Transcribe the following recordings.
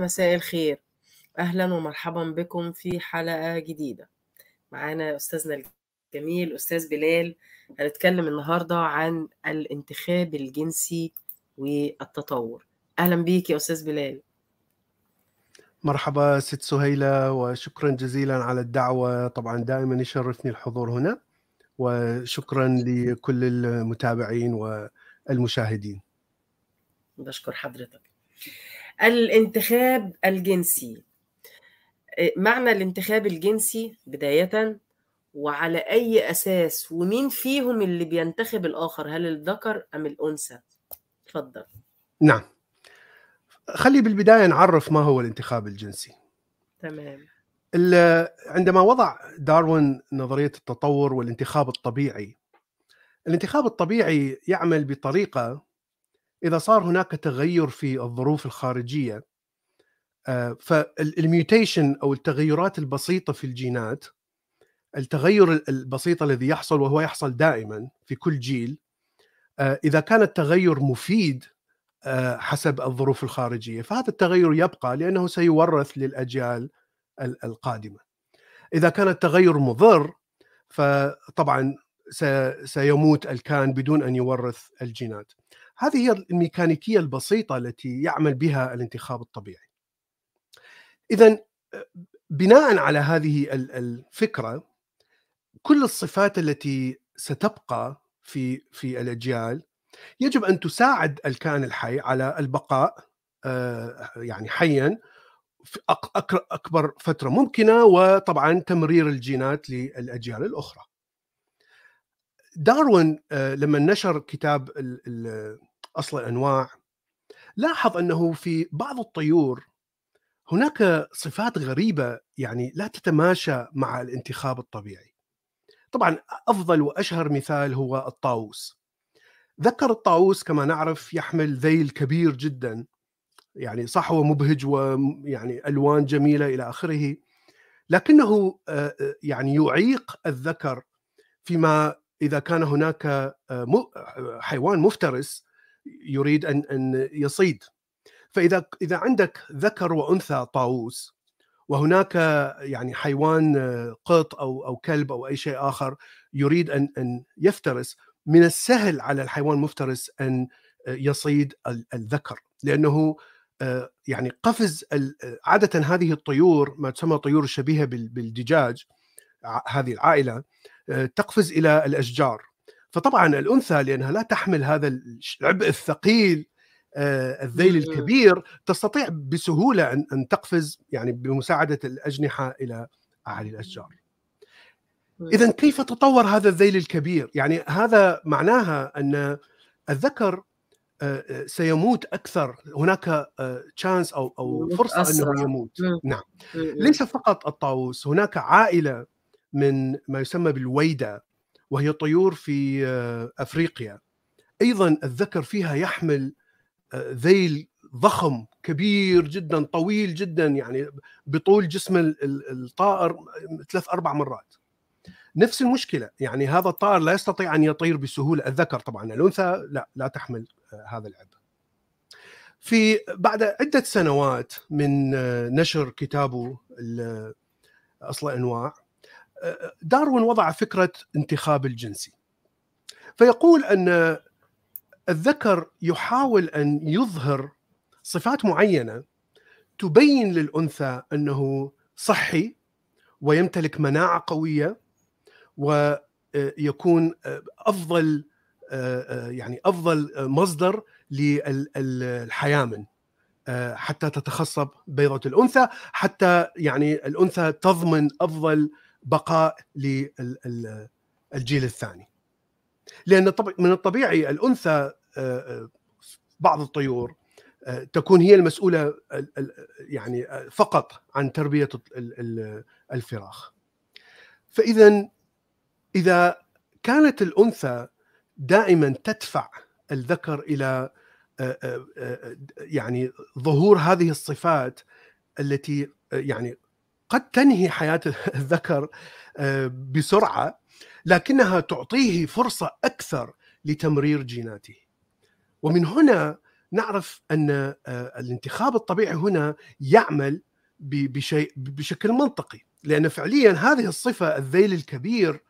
مساء الخير. أهلا ومرحبا بكم في حلقة جديدة. معانا أستاذنا الجميل أستاذ بلال. هنتكلم النهاردة عن الانتخاب الجنسي والتطور. أهلا بيك يا أستاذ بلال. مرحبا ست سهيلة وشكرا جزيلا على الدعوة. طبعا دائما يشرفني الحضور هنا وشكرا لكل المتابعين والمشاهدين. بشكر حضرتك. الانتخاب الجنسي. معنى الانتخاب الجنسي بداية وعلى أي أساس ومين فيهم اللي بينتخب الآخر هل الذكر أم الأنثى؟ تفضل نعم. خلي بالبداية نعرف ما هو الانتخاب الجنسي. تمام. عندما وضع داروين نظرية التطور والانتخاب الطبيعي الانتخاب الطبيعي يعمل بطريقة إذا صار هناك تغير في الظروف الخارجية فال mutation أو التغيرات البسيطة في الجينات التغير البسيط الذي يحصل وهو يحصل دائما في كل جيل إذا كان التغير مفيد حسب الظروف الخارجية. فهذا التغير يبقى لأنه سيورث للأجيال القادمة. إذا كان التغير مضر فطبعا سيموت الكائن بدون أن يورث الجينات. هذه هي الميكانيكية البسيطة التي يعمل بها الانتخاب الطبيعي إذا بناء على هذه الفكرة كل الصفات التي ستبقى في في الأجيال يجب أن تساعد الكائن الحي على البقاء يعني حيا في أكبر فترة ممكنة وطبعا تمرير الجينات للأجيال الأخرى. داروين لما نشر كتاب أصل الأنواع لاحظ أنه في بعض الطيور هناك صفات غريبة يعني لا تتماشى مع الانتخاب الطبيعي. طبعا أفضل وأشهر مثال هو الطاووس. ذكر الطاووس كما نعرف يحمل ذيل كبير جدا يعني صح هو مبهج ويعني ألوان جميلة إلى آخره لكنه يعني يعيق الذكر فيما إذا كان هناك حيوان مفترس يريد أن أن يصيد. فإذا إذا عندك ذكر وأنثى طاووس وهناك يعني حيوان قط أو أو كلب أو أي شيء آخر يريد أن أن يفترس من السهل على الحيوان المفترس أن يصيد الذكر. لأنه يعني قفز عادة هذه الطيور ما تسمى طيور شبيهه بالدجاج هذه العائلة تقفز إلى الأشجار. فطبعا الأنثى لأنها لا تحمل هذا العبء الثقيل الذيل الكبير تستطيع بسهولة أن تقفز يعني بمساعدة الأجنحة إلى أعالي الأشجار اذا كيف تطور هذا الذيل الكبير؟ يعني هذا معناها أن الذكر سيموت أكثر هناك تشانس أو أو فرصة أسرع. انه يموت. نعم. ليس فقط الطاووس هناك عائلة من ما يسمى بالويدا وهي طيور في أفريقيا. أيضا الذكر فيها يحمل ذيل ضخم كبير جدا طويل جدا يعني بطول جسم الطائر ثلاث أربع مرات. نفس المشكلة يعني هذا الطائر لا يستطيع أن يطير بسهولة. الذكر طبعا الأنثى لا لا تحمل هذا العبء. في بعد عدة سنوات من نشر كتابه أصل أنواع داروين وضع فكرة انتخاب الجنسي. فيقول أن الذكر يحاول أن يظهر صفات معينة تبين للأنثى أنه صحي ويمتلك مناعة قوية ويكون أفضل يعني أفضل مصدر للحيامن حتى تتخصب بيضة الأنثى حتى يعني الأنثى تضمن أفضل بقاء للجيل الثاني. لأن من الطبيعي الأنثى بعض الطيور تكون هي المسؤولة يعني فقط عن تربية الفراخ. فإذا إذا كانت الأنثى دائما تدفع الذكر إلى يعني ظهور هذه الصفات التي يعني قد تنهي حياة الذكر بسرعة لكنها تعطيه فرصة أكثر لتمرير جيناته ومن هنا نعرف أن آه، الانتخاب الطبيعي هنا يعمل بشيء بشكل منطقي لأن فعليا هذه الصفة الذيل الكبير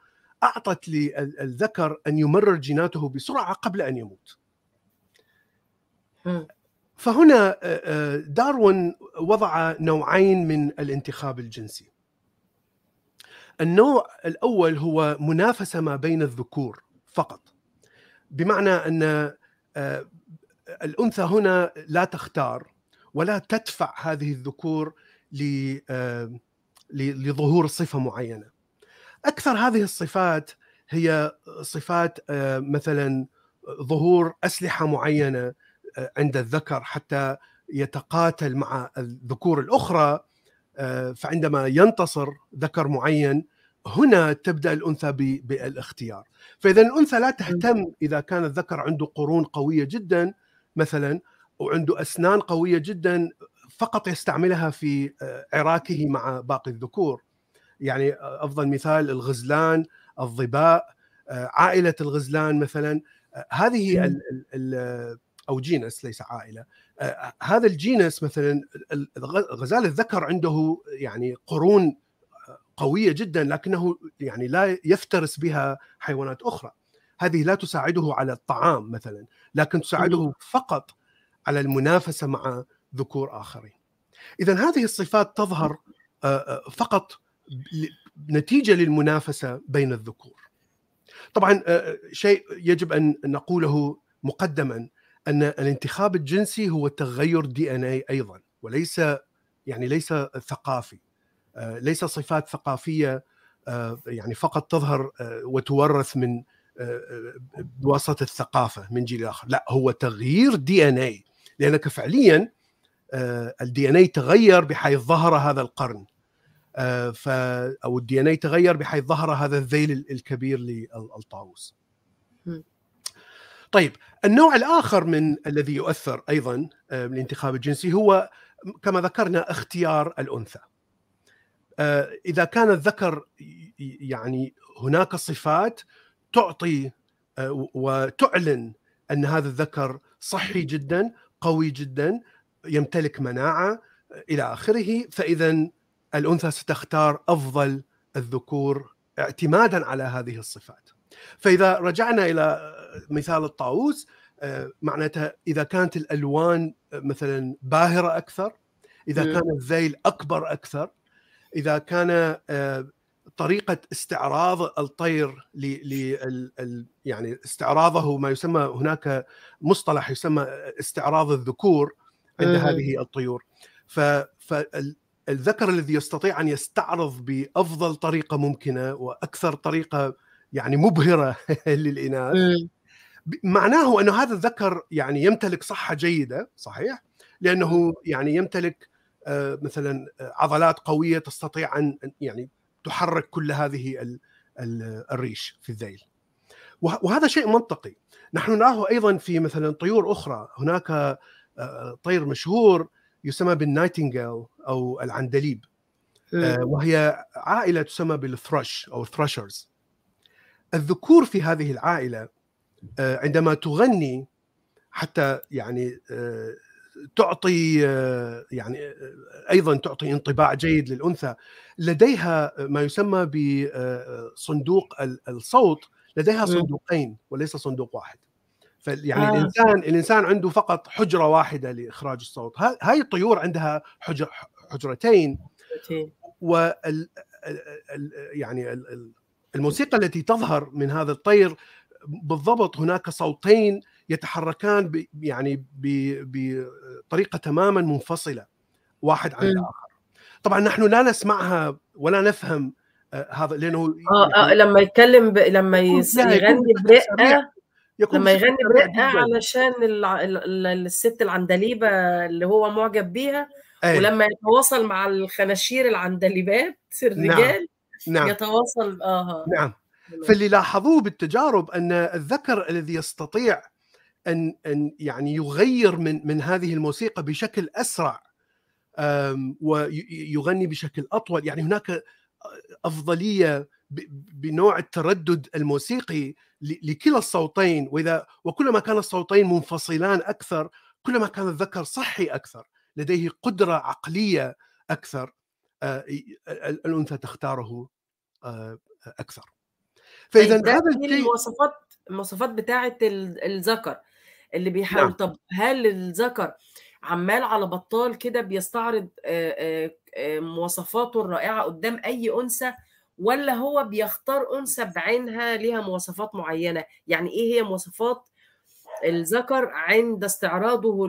أعطت للذكر أن يمرر جيناته بسرعة قبل أن يموت. فهنا آه، آه، داروين وضع نوعين من الانتخاب الجنسي. النوع الأول هو منافسة ما بين الذكور فقط. بمعنى أن آه، الأنثى هنا لا تختار ولا تدفع هذه الذكور لظهور صفة معينة. أكثر هذه الصفات هي صفات مثلا ظهور أسلحة معينة عند الذكر حتى يتقاتل مع الذكور الأخرى آه، فعندما ينتصر ذكر معين هنا تبدأ الأنثى بالاختيار. فإذا الأنثى لا تهتم إذا كان الذكر عنده قرون قوية جدا مثلا وعنده أسنان قوية جدا فقط يستعملها في آه، عراكه مع باقي الذكور. يعني أفضل مثال الغزلان الظباء آه، عائلة الغزلان مثلا آه، هذه ال ال ال أو جينس ليس عائلة. آه، هذا الجينس مثلا ال- الغ- الغزال الذكر عنده يعني قرون قوية جدا لكنه يعني لا يفترس بها حيوانات أخرى. هذه لا تساعده على الطعام مثلا لكن تساعده فقط على المنافسة مع ذكور آخرين. اذا هذه الصفات تظهر آه، آه، فقط نتيجة للمنافسة بين الذكور. طبعا آه، شيء يجب أن نقوله مقدما. أن الانتخاب الجنسي هو تغير DNA أيضا وليس يعني ليس ثقافي. آه، ليس صفات ثقافية آه، يعني فقط تظهر آه، وتورث من بواسطه الثقافة من جيل آخر، لا هو تغيير DNA لأنك فعليا ال DNA تغير بحيث ظهر هذا القرن. ف أو ال DNA تغير بحيث ظهر هذا الذيل ال- الكبير للطاووس. طيب النوع الآخر من الذي يؤثر أيضا آه، من الانتخاب الجنسي هو كما ذكرنا اختيار الأنثى. آه، إذا كان الذكر يعني هناك صفات تعطي آه، وتعلن أن هذا الذكر صحي جدا قوي جدا يمتلك مناعة آه، إلى آخره فإذا الأنثى ستختار أفضل الذكور اعتمادا على هذه الصفات. فإذا رجعنا إلى مثال الطاووس آه، معناتها إذا كانت الألوان آه، مثلا باهرة أكثر، إذا. كان الذيل أكبر أكثر، إذا كان آه، طريقة استعراض الطير ل ال- يعني استعراضه ما يسمى هناك مصطلح يسمى استعراض الذكور عند. هذه الطيور ف فالذكر الذي يستطيع أن يستعرض بأفضل طريقة ممكنة وأكثر طريقة يعني مبهرة للإناث معناه إنه هذا الذكر يعني يمتلك صحة جيدة صحيح؟ لأنه يعني يمتلك آه، مثلا آه، عضلات قوية تستطيع أن أن- يعني تحرك كل هذه ال- ال- الريش في الذيل. وه- وهذا شيء منطقي. نحن نراه أيضا في مثلا طيور أخرى. هناك آه، طير مشهور يسمى بالنايتنجيل أو العندليب مم. وهي عائلة تسمى بالثرش أو ثرشرز. الذكور في هذه العائلة عندما تغني حتى يعني آه، تعطي آه، يعني آه، أيضا تعطي انطباع جيد للأنثى لديها ما يسمى بصندوق الصوت لديها. صندوقين وليس صندوق واحد فيعني آه. الإنسان الإنسان عنده فقط حجرة واحدة لإخراج الصوت ها- هاي الطيور عندها حجر حجرتين. وال ال- يعني ال- ال- الموسيقى التي تظهر من هذا الطير بالضبط هناك صوتين يتحركان ب يعني ب- بطريقة تماما منفصلة واحد عن. الآخر طبعا نحن لا نسمعها ولا نفهم آه، هذا لأنه آه آه يعني لما يتكلم ب... لما يغني. برقة لما يغني برقة. علشان. ال... ال... الست العندليبة اللي هو معجب بيها أي، ولما يتواصل مع الخناشير العندليبات الرجال نعم يتواصل آه نعم فاللي لاحظوه بالتجارب أن الذكر الذي يستطيع أن أن يعني يغير من من هذه الموسيقى بشكل أسرع ويغني بشكل أطول يعني هناك أفضلية بنوع التردد الموسيقي لكلا الصوتين وإذا وكلما كان الصوتين منفصلان أكثر كلما كان الذكر صحي أكثر لديه قدرة عقلية أكثر آه، الأنثى تختاره آه، أكثر. فإذا طيب هذا الشيء المواصفات المواصفات بتاعه الذكر اللي بيحاول نعم. طب هل الذكر عمال على بطال كده بيستعرض مواصفاته الرائعة قدام أي أنثى ولا هو بيختار أنثى بعينها ليها مواصفات معينة؟ يعني إيه هي مواصفات الذكر عند استعراضه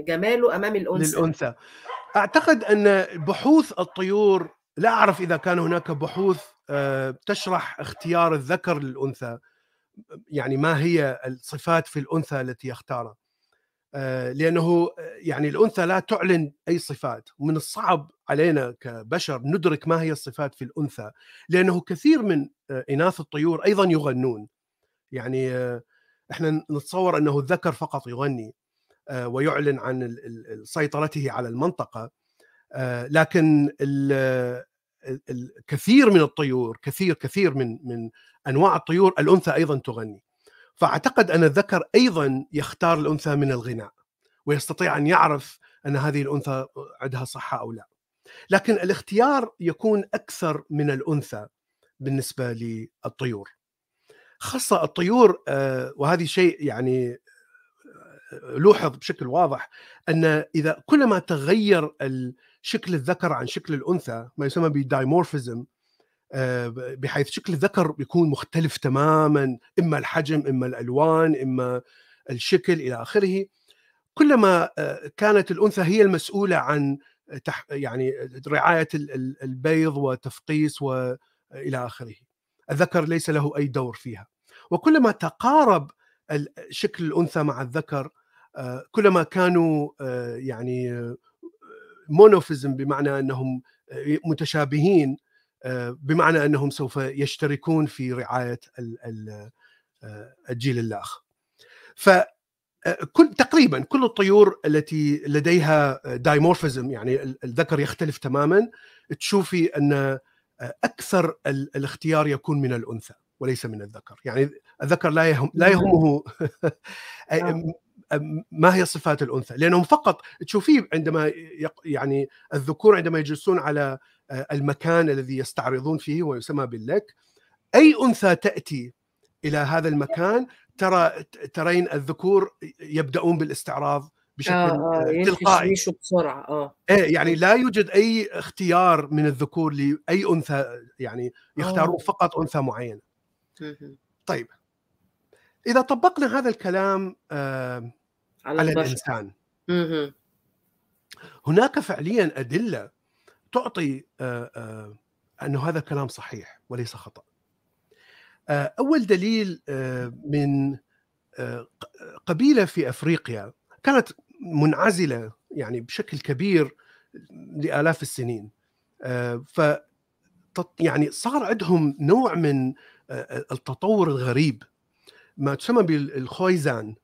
جماله أمام الأنثى؟ للأنثى. أعتقد أن بحوث الطيور لا أعرف إذا كان هناك بحوث تشرح اختيار الذكر للأنثى يعني ما هي الصفات في الأنثى التي يختارها؟ لأنه يعني الأنثى لا تعلن أي صفات ومن الصعب علينا كبشر ندرك ما هي الصفات في الأنثى لأنه كثير من إناث الطيور أيضا يغنون. يعني إحنا نتصور أنه الذكر فقط يغني ويعلن عن سيطرته على المنطقة لكن الكثير من الطيور كثير كثير من من أنواع الطيور الأنثى أيضا تغني. فأعتقد أن الذكر أيضا يختار الأنثى من الغناء ويستطيع أن يعرف أن هذه الأنثى عندها صحة أو لا. لكن الاختيار يكون أكثر من الأنثى بالنسبة للطيور. خاصة الطيور وهذه شيء يعني لوحظ بشكل واضح أن إذا كلما تغير شكل الذكر عن شكل الأنثى ما يسمى بالدايمورفيزم بحيث شكل الذكر يكون مختلف تماما إما الحجم إما الألوان إما الشكل إلى آخره. كلما كانت الأنثى هي المسؤولة عن يعني رعاية البيض وتفقيس والى آخره. الذكر ليس له أي دور فيها. وكلما تقارب شكل الأنثى مع الذكر كلما كانوا يعني مونوفيزم بمعنى أنهم متشابهين بمعنى أنهم سوف يشتركون في رعاية الجيل الاخ. ف كل تقريبا كل الطيور التي لديها دايمورفيزم يعني الذكر يختلف تماما تشوفي أن أكثر الاختيار يكون من الأنثى وليس من الذكر يعني الذكر لا يهم لا يهمه ما هي صفات الأنثى؟ لأنهم فقط تشوفيه عندما يعني الذكور عندما يجلسون على المكان الذي يستعرضون فيه ويسمى باللك أي أنثى تأتي إلى هذا المكان ترى ترين الذكور يبدأون بالاستعراض بشكل آه آه تلقائي. بسرعة آه. إيه يعني لا يوجد أي اختيار من الذكور لأي أنثى يعني يختارون آه. فقط أنثى معينة. طيب. إذا طبقنا هذا الكلام آه على, على الإنسان. هناك فعليا أدلة تعطي آه آه أنه هذا الكلام صحيح وليس خطأ. أول دليل من قبيلة في أفريقيا كانت منعزلة يعني بشكل كبير لآلاف السنين. ف يعني صار عندهم نوع من التطور الغريب. ما تسمى بالخويزان.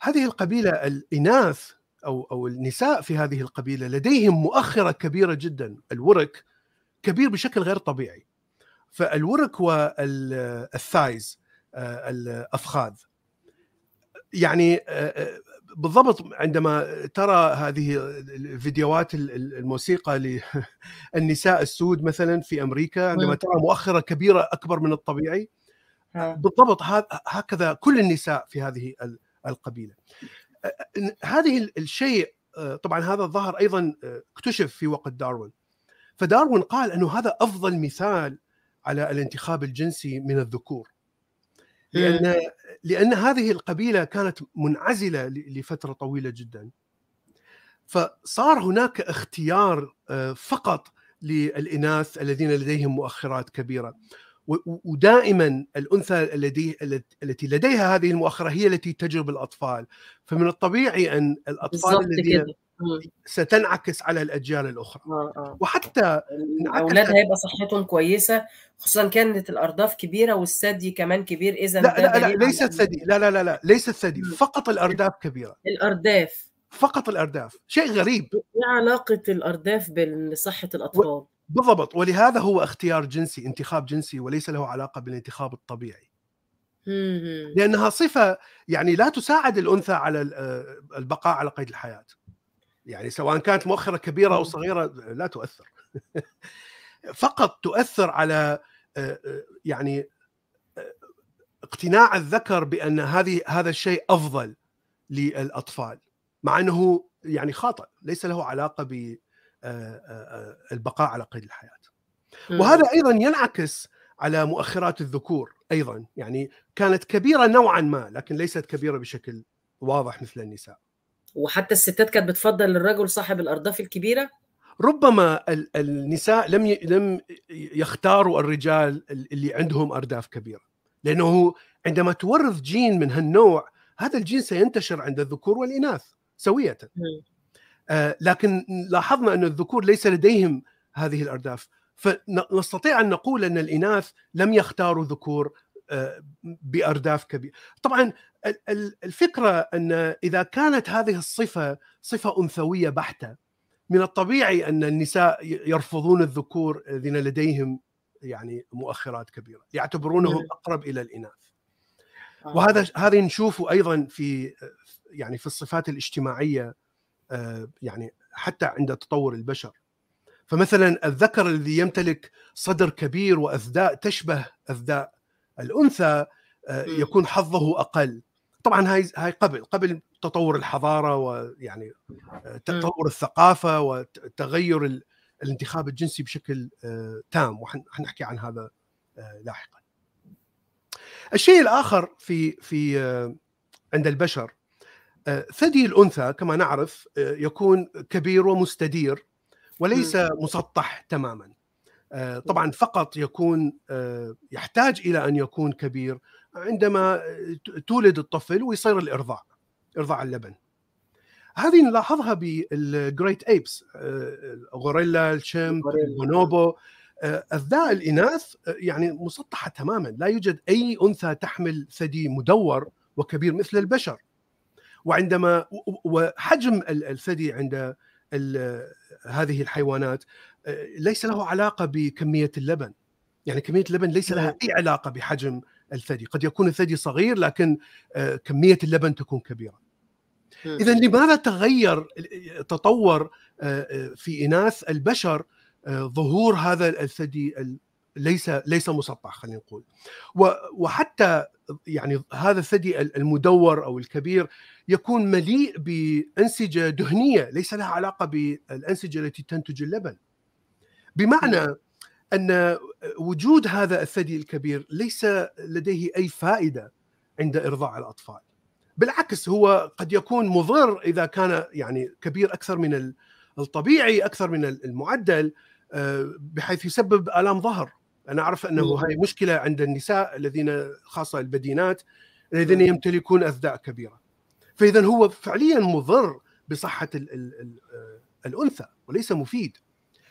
هذه القبيلة الإناث أو أو النساء في هذه القبيلة لديهم مؤخرة كبيرة جدا. الورك كبير بشكل غير طبيعي. فالورك والثايز الأفخاذ. يعني بالضبط عندما ترى هذه الفيديوهات الموسيقى للنساء السود مثلا في أمريكا عندما ترى مؤخرة كبيرة أكبر من الطبيعي بالضبط هكذا كل النساء في هذه القبيلة. هذه الشيء طبعا هذا الظهر أيضا اكتشف في وقت داروين. فداروين قال أنه هذا أفضل مثال على الانتخاب الجنسي من الذكور. لأن لأن هذه القبيلة كانت منعزلة لفترة طويلة جدا. فصار هناك اختيار فقط للإناث الذين لديهم مؤخرات كبيرة. ودائما الأنثى التي التي لديها هذه المؤخرة هي التي تجرب الأطفال. فمن الطبيعي أن الأطفال الذين ستنعكس على الأجيال الأخرى. آه آه. وحتى الأولاد هيبقى صحتهم كويسة خصوصا كانت الارداف كبيرة والثدي كمان كبير إذا لا لا لا ليست ثدي لا لا لا لا ليست ثدي فقط الأرداف كبيرة. الأرداف. فقط الأرداف. شيء غريب. إيه علاقة الأرداف بصحة الأطفال. بالضبط ولهذا هو اختيار جنسي انتخاب جنسي وليس له علاقة بالانتخاب الطبيعي. لأنها صفة يعني لا تساعد الأنثى على آه، البقاء على قيد الحياة يعني سواء كانت مؤخرة كبيرة أو. صغيرة لا تؤثر فقط تؤثر على آه، آه، يعني اقتناع الذكر بأن هذه هذا الشيء أفضل للأطفال مع إنه يعني خاطئ ليس له علاقة ب البقاء على قيد الحياة إمم. وهذا أيضا ينعكس على مؤخرات الذكور أيضا يعني كانت كبيرة نوعا ما لكن ليست كبيرة بشكل واضح مثل النساء وحتى الستات كانت بتفضّل الرجل صاحب الأرداف الكبيرة؟ ربما ال- النساء لم لم يختاروا الرجال ال- اللي عندهم أرداف كبيرة لأنه عندما تورث جين من هالنوع هذا الجين سينتشر عند الذكور والإناث سوية إمم. آه، لكن لاحظنا أن الذكور ليس لديهم هذه الأرداف فنستطيع أن نقول أن الإناث لم يختاروا ذكور آه، بأرداف كبيرة طبعا ال- ال- الفكرة أن إذا كانت هذه الصفة صفة أنثوية بحتة من الطبيعي أن النساء يرفضون الذكور الذين لديهم يعني مؤخرات كبيرة يعتبرونهم مم. أقرب إلى الإناث آه. وهذا هذا نشوفه أيضا في يعني في الصفات الاجتماعية آه، يعني حتى عند تطور البشر. فمثلا الذكر الذي يمتلك صدر كبير واذداء تشبه اذداء الأنثى آه،. يكون حظه أقل. طبعا هاي هاي قبل قبل تطور الحضارة ويعني آه، تطور الثقافة وتغير ال- الانتخاب الجنسي بشكل آه، تام. وحنحكي عن هذا آه، لاحقا. الشيء الآخر في في آه، عند البشر آه، ثدي الأنثى كما نعرف آه، يكون كبير ومستدير وليس مسطح تماما. آه، طبعا فقط يكون آه، يحتاج إلى أن يكون كبير عندما آه، تولد الطفل ويصير الإرضاع إرضاع اللبن. هذه نلاحظها بال great apes الغوريلا ال chimp. البونوبو. آه، أثداء الإناث آه، يعني مسطحة تماما. لا يوجد أي أنثى تحمل ثدي مدور وكبير مثل البشر. وعندما وحجم ال- الثدي عند هذه الحيوانات آه، ليس له علاقة بكمية اللبن. يعني كمية اللبن ليس لها أي علاقة بحجم الثدي. قد يكون الثدي صغير لكن آه، كمية اللبن تكون كبيرة. اذا لماذا تغير تطور آه، في إناث البشر ظهور هذا الثدي ال- ليس ليس مسطح خلينا نقول. وحتى يعني هذا الثدي المدور أو الكبير يكون مليء بأنسجة دهنية ليس لها علاقة بالأنسجة التي تنتج اللبن. بمعنى أن وجود هذا الثدي الكبير ليس لديه أي فائدة عند إرضاع الأطفال. بالعكس هو قد يكون مضر إذا كان يعني كبير أكثر من ال- الطبيعي أكثر من ال- المعدل آه، بحيث يسبب آلام ظهر. أنا أعرف أنه. هاي مشكلة عند النساء الذين خاصة البدينات الذين. يمتلكون اذداء كبيرة فإذا هو فعليا مضر بصحة ال ال ال آه، الأنثى وليس مفيد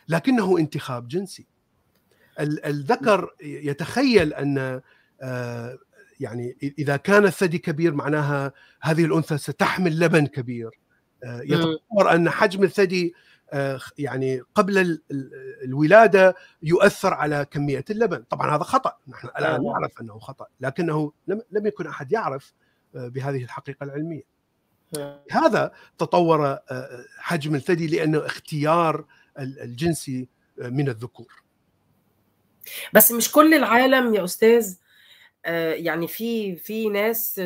لكنه انتخاب جنسي ال- الذكر يتخيل أن آه، يعني إذا كان الثدي كبير معناها هذه الأنثى ستحمل لبن كبير آه، يتصور أن حجم الثدي يعني قبل ال- ال- الولادة يؤثر على كمية اللبن طبعا هذا خطأ نحن الآن آه. نعرف أنه خطأ لكنه لم يكن أحد يعرف آه، بهذه الحقيقة العلمية. هذا تطور آه، حجم الثدي لأنه اختيار ال- الجنسي آه، من الذكور بس مش كل العالم يا أستاذ آه، يعني في في ناس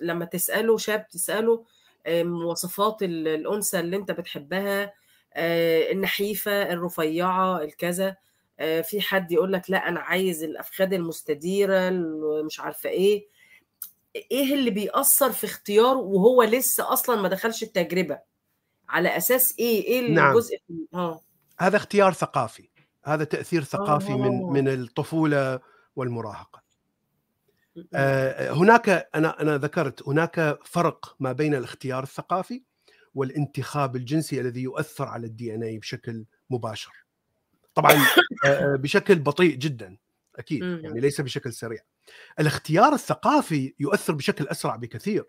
لما تسأله شاب تسأله آه، مواصفات ال- الأنثى اللي أنت بتحبها آه، النحيفة الرفيعة الكذا. آه، في حد يقول لك لا أنا عايز الافخاذ المستديرة ال- مش عارفة إيه. إيه اللي بيأثر في اختياره وهو لسه أصلا ما دخلش التجربة؟ على أساس إيه؟ إيه نعم. الجزء آه. هذا اختيار ثقافي. هذا تأثير ثقافي من آه. من الطفولة والمراهقة. آه، هناك أنا أنا ذكرت هناك فرق ما بين الاختيار الثقافي والانتخاب الجنسي الذي يؤثر على الدي ان اي بشكل مباشر طبعا آه، آه، بشكل بطيء جدا أكيد. يعني ليس بشكل سريع الاختيار الثقافي يؤثر بشكل أسرع بكثير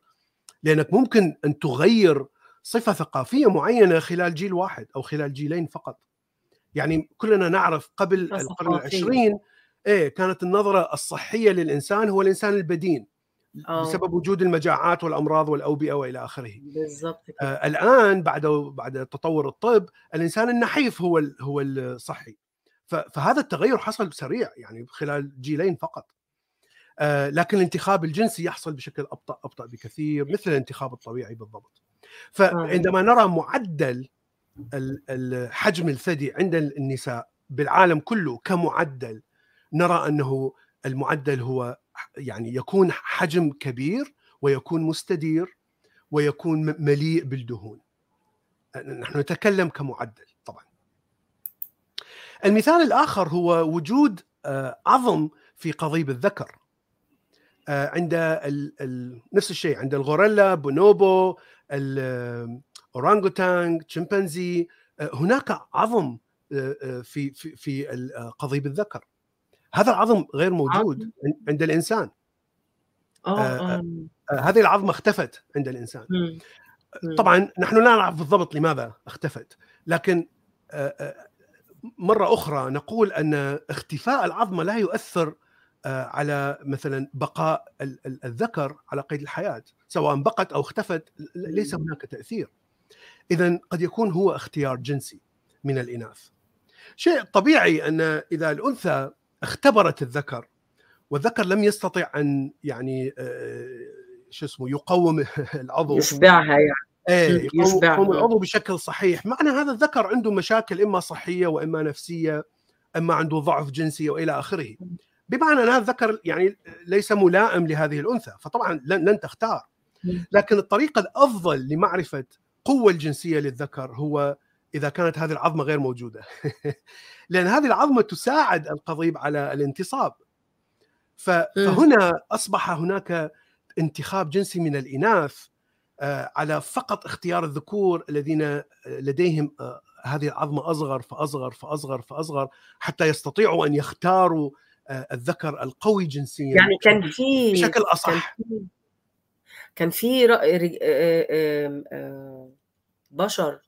لأنك ممكن أن تغير صفة ثقافية معينة خلال جيل واحد أو خلال جيلين فقط يعني كلنا نعرف قبل القرن. العشرين إيه كانت النظرة الصحية للإنسان هو الإنسان البدين آه. بسبب وجود المجاعات والأمراض والأوبئة وإلى آخره. بالظبط كده. آه الآن بعد بعد تطور الطب الإنسان النحيف هو هو الصحي. فهذا التغير حصل سريع يعني خلال جيلين فقط. آه لكن الانتخاب الجنسي يحصل بشكل أبطأ أبطأ بكثير مثل الانتخاب الطبيعي بالضبط. فعندما نرى معدل ال- ال- حجم الثدي عند النساء بالعالم كله كمعدل نرى أنه المعدل هو يعني يكون حجم كبير ويكون مستدير ويكون مليء بالدهون. نحن نتكلم كمعدل طبعا. المثال الآخر هو وجود آه، عظم في قضيب الذكر. آه، عند نفس الشيء عند الغوريلا بونوبو الاورانغوتانج شمبانزي آه، هناك عظم في في في قضيب الذكر. هذا العظم غير موجود عند الإنسان. آه آه، آه. آه، هذه العظمة اختفت عند الإنسان. مم. مم. طبعا نحن لا نعرف بالضبط لماذا اختفت لكن آه، آه، مرة أخرى نقول أن اختفاء العظمة لا يؤثر آه، على مثلا بقاء ال- ال- الذكر على قيد الحياة سواء بقت أو اختفت ليس هناك تأثير. اذا قد يكون هو اختيار جنسي من الإناث. شيء طبيعي أن إذا الأنثى اختبرت الذكر والذكر لم يستطع أن يعني آه، شو اسمه يقوم العضو. يشبعها يعني. إيه يقوم العضو بشكل صحيح. معنى هذا الذكر عنده مشاكل إما صحية وإما نفسية إما عنده ضعف جنسي وإلى آخره. بمعنى أن هذا الذكر يعني ليس ملائم لهذه الأنثى فطبعا لن, لن تختار. لكن الطريقة الأفضل لمعرفة قوة الجنسية للذكر هو إذا كانت هذه العظمة غير موجودة. لأن هذه العظمة تساعد القضيب على الانتصاب. فهنا أصبح هناك انتخاب جنسي من الإناث آه، على فقط اختيار الذكور الذين آه، لديهم آه، هذه العظمة أصغر فأصغر فأصغر فأصغر حتى يستطيعوا أن يختاروا الذكر القوي جنسيا يعني كان في بشكل أصح. كان في بشر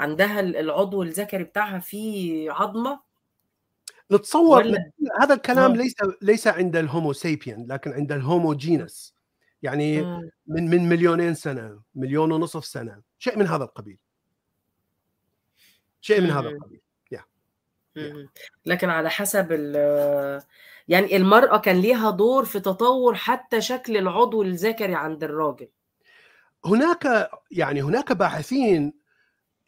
عندها العضو الذكري بتاعها فيه عظمة نتصور ولا هذا الكلام آه. ليس ليس عند الهومو سيبيان لكن عند الهومو جينس يعني مم. من من مليونين سنة مليون ونصف سنة شيء من هذا القبيل شيء من هذا. القبيل مم. لكن على حسب ال يعني المرأة كان ليها دور في تطور حتى شكل العضو الذكري عند الراجل هناك يعني هناك باحثين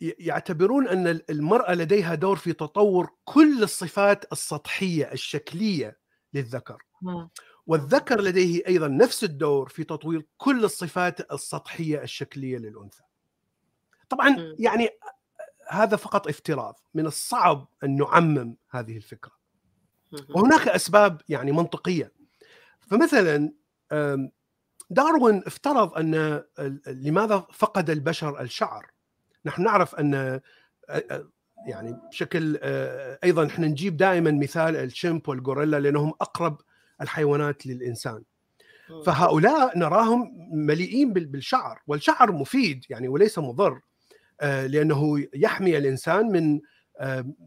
يعتبرون أن المرأة لديها دور في تطور كل الصفات السطحية الشكلية للذكر مم. والذكر لديه أيضا نفس الدور في تطوير كل الصفات السطحية الشكلية للأنثى طبعا. يعني هذا فقط افتراض من الصعب أن نعمم هذه الفكرة. وهناك أسباب يعني منطقية فمثلا داروين افترض أن لماذا فقد البشر الشعر نحن نعرف أن يعني بشكل أيضا إحنا نجيب دائما مثال الشمب والغوريلا لأنهم أقرب الحيوانات للإنسان. فهؤلاء نراهم مليئين بال- بالشعر والشعر مفيد يعني وليس مضر لأنه يحمي الإنسان من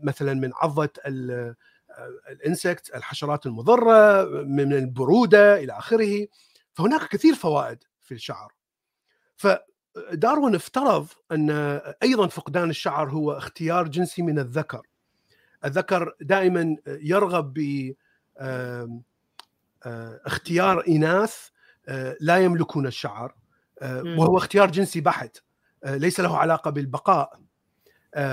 مثلا من عضة ال- الإنسكت الحشرات المضرة من البرودة إلى آخره. فهناك كثير فوائد في الشعر. فداروين افترض أن أيضا فقدان الشعر هو اختيار جنسي من الذكر. الذكر دائما يرغب ب اختيار إناث لا يملكون الشعر. وهو اختيار جنسي بحت ليس له علاقة بالبقاء.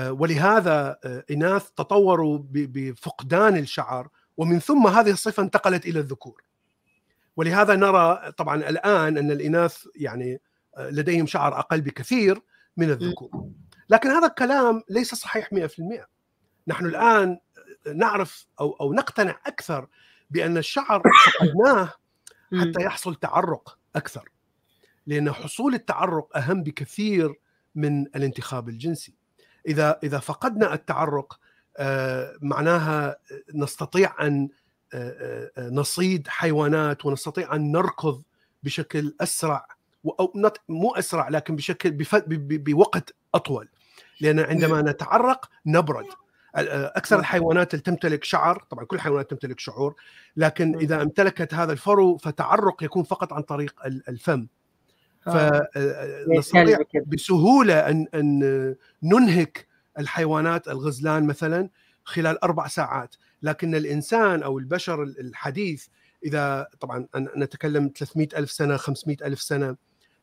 ولهذا إناث تطوروا بفقدان الشعر ومن ثم هذه الصفة انتقلت إلى الذكور. ولهذا نرى طبعا الآن أن الإناث يعني لديهم شعر أقل بكثير من الذكور. لكن هذا الكلام ليس صحيح 100% نحن الآن نعرف أو أو نقتنع أكثر بأن الشعر فقدناه. حتى يحصل تعرق أكثر. لأن حصول التعرق أهم بكثير من الانتخاب الجنسي. إذا إذا فقدنا التعرق آه، معناها نستطيع أن آه، آه، نصيد حيوانات ونستطيع أن نركض بشكل أسرع أو مو أسرع لكن بشكل بف- ب- ب- بوقت أطول. لأن عندما نتعرق نبرد. أكثر الحيوانات اللي تمتلك شعر طبعا كل الحيوانات تمتلك شعور لكن مم. إذا امتلكت هذا الفرو فتعرق يكون فقط عن طريق ال- الفم. آه. فنستطيع الكلب كده. بسهولة أن أن ننهك الحيوانات الغزلان مثلا خلال أربع ساعات. لكن الإنسان أو البشر الحديث إذا طبعا نتكلم 300 ألف سنة 500 ألف سنة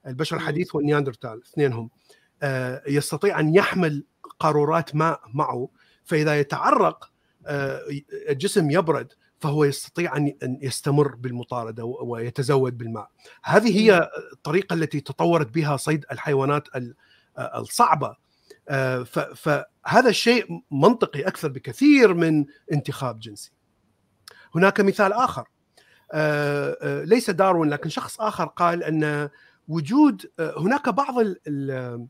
البشر. الحديث والنياندرتال اثنينهم آه، يستطيع أن يحمل قارورات ماء معه فإذا يتعرق آه، الجسم يبرد فهو يستطيع أن يستمر بالمطاردة ويتزود بالماء. هذه هي الطريقة التي تطورت بها صيد الحيوانات ال- الصعبة آه، ف- فهذا الشيء منطقي أكثر بكثير من انتخاب جنسي. هناك مثال آخر آه، آه، ليس داروين لكن شخص آخر قال أن وجود آه، هناك بعض ال-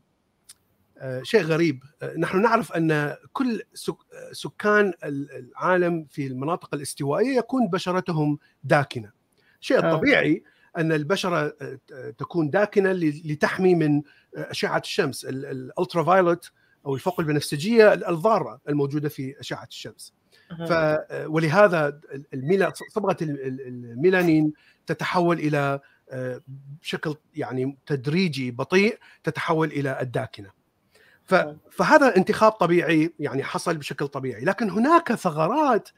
آه، شيء غريب آه، نحن نعرف أن كل سك- سكان ال- العالم في المناطق الاستوائية يكون بشرتهم داكنة الشيء آه. الطبيعي أن البشرة تكون داكنة لتحمي من أشعة الشمس الالترا فايولت أو الفوق البنفسجية الضارة الموجودة في أشعة الشمس ف. ولهذا الميلا صبغة ال- ال- الميلانين تتحول إلى بشكل يعني تدريجي بطيء تتحول إلى الداكنة. آه. فهذا انتخاب طبيعي يعني حصل بشكل طبيعي لكن هناك ثغرات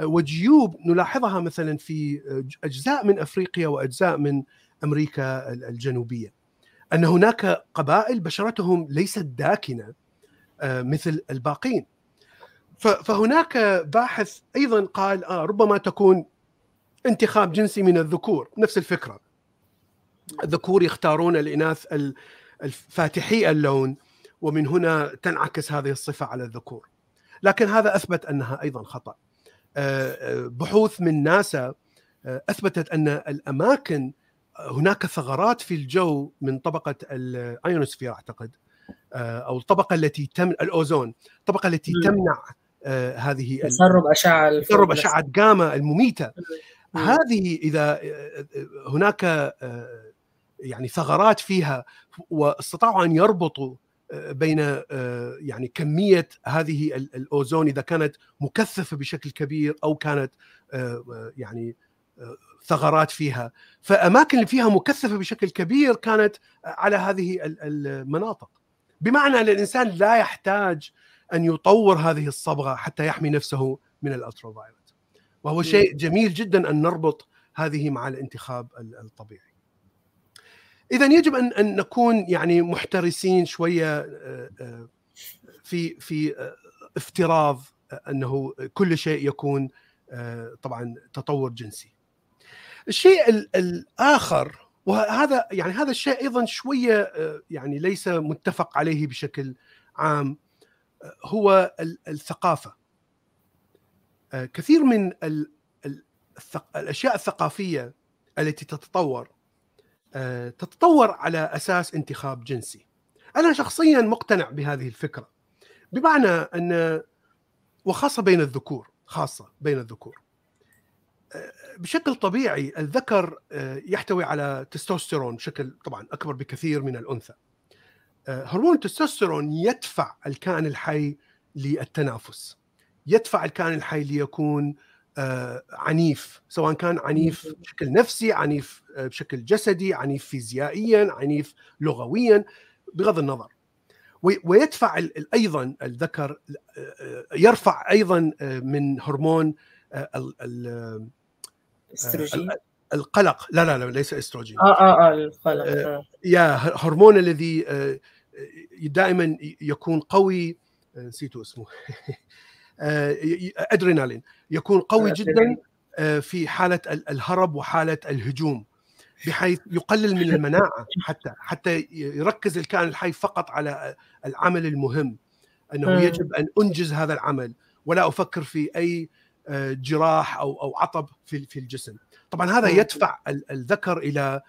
آه، وجيوب نلاحظها مثلا في آه، أجزاء من أفريقيا وأجزاء من أمريكا ال- الجنوبية. أن هناك قبائل بشرتهم ليست داكنة آه، مثل الباقين. فهناك باحث أيضا قال آه ربما تكون انتخاب جنسي من الذكور نفس الفكرة. الذكور يختارون الإناث ال- الفاتحي اللون ومن هنا تنعكس هذه الصفة على الذكور لكن هذا أثبت أنها أيضا خطأ آه، آه، بحوث من ناسا آه، أثبتت أن الأماكن هناك ثغرات في الجو من طبقة الأيونوسفير أعتقد آه، أو الطبقة التي تم الأوزون الطبقة التي. تمنع هذه تسرب أشعة الفوق تسرب. أشعة جاما المميتة مم. هذه إذا هناك يعني ثغرات فيها واستطاعوا أن يربطوا آه، بين آه، يعني كمية هذه ال- الأوزون إذا كانت مكثفة بشكل كبير أو كانت آه، يعني ثغرات فيها فأماكن اللي فيها مكثفة بشكل كبير كانت على هذه ال- المناطق بمعنى أن الإنسان لا يحتاج أن يطور هذه الصبغة حتى يحمي نفسه من الالترافايولت وهو. شيء جميل جدا أن نربط هذه مع الانتخاب ال- الطبيعي. إذا يجب ان أن نكون يعني محترسين شوية آه، آه، في في آه، افتراض أنه كل شيء يكون طبعا تطور جنسي. الشيء ال- الآخر وهذا يعني هذا الشيء أيضا شوية يعني ليس متفق عليه بشكل عام هو ال- الثقافة. كثير من الأشياء الثقافية التي تتطور تتطور على أساس انتخاب جنسي. أنا شخصيا مقتنع بهذه الفكرة. بمعنى أن وخاصة بين الذكور، خاصة بين الذكور. آه، بشكل طبيعي الذكر آه، يحتوي على تستوستيرون بشكل طبعا أكبر بكثير من الأنثى. آه، هرمون التستوستيرون يدفع الكائن الحي للتنافس. يدفع الكائن الحي ليكون آه، عنيف سواء كان عنيف. بشكل نفسي عنيف آه، بشكل جسدي عنيف فيزيائيا عنيف لغويا بغض النظر. وي- ويدفع أيضا الذكر آه، آه، يرفع أيضا آه، من هرمون آه، إستروجين؟ القلق. لا لا لا ليس إستروجين. آه آه آه القلق. آه، آه. يا هرمون الذي آه، دائما يكون قوي آه، نسيته اسمه. آه، أدرينالين يكون قوي جدا. آه، في حالة ال- الهرب وحالة الهجوم بحيث يقلل من المناعة حتى حتى يركز الكائن الحي فقط على العمل المهم أنه. يجب أن أنجز هذا العمل ولا أفكر في أي آه، جراح أو أو عطب في في الجسم طبعا هذا. يدفع ال- الذكر إلى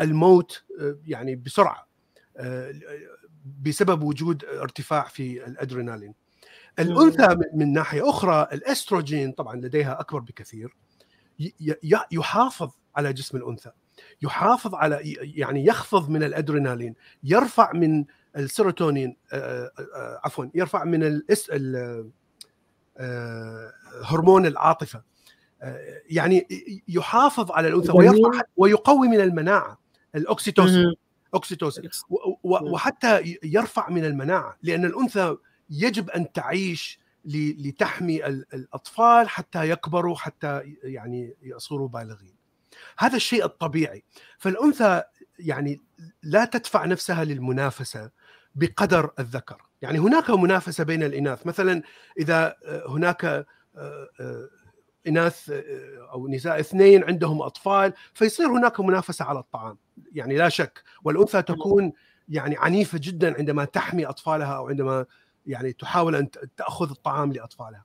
الموت آه، يعني بسرعة آه، بسبب وجود ارتفاع في الأدرينالين الأنثى من- ناحية أخرى الأستروجين طبعا لديها أكبر بكثير. ي- ي- يحافظ على جسم الأنثى يحافظ على يعني يخفض من الأدرينالين يرفع من السيروتونين آه، آه، آه، عفوا يرفع من الاس ال- هرمون العاطفة. يعني يحافظ على الأنثى. ويرفع ويقوي من المناعة الأوكسيتوسين. أوكسيتوسين. وحتى يرفع من المناعة لأن الأنثى يجب أن تعيش لتحمي ال- الأطفال حتى يكبروا حتى يعني يصيروا بالغين. هذا الشيء الطبيعي، فالأنثى يعني لا تدفع نفسها للمنافسة بقدر الذكر، يعني هناك منافسة بين الإناث، مثلا إذا هناك آه، آه، إناث آه، أو نساء اثنين عندهم أطفال فيصير هناك منافسة على الطعام. يعني لا شك. والأنثى تكون يعني عنيفة جدا عندما تحمي أطفالها أو عندما يعني تحاول أن تأخذ الطعام لأطفالها.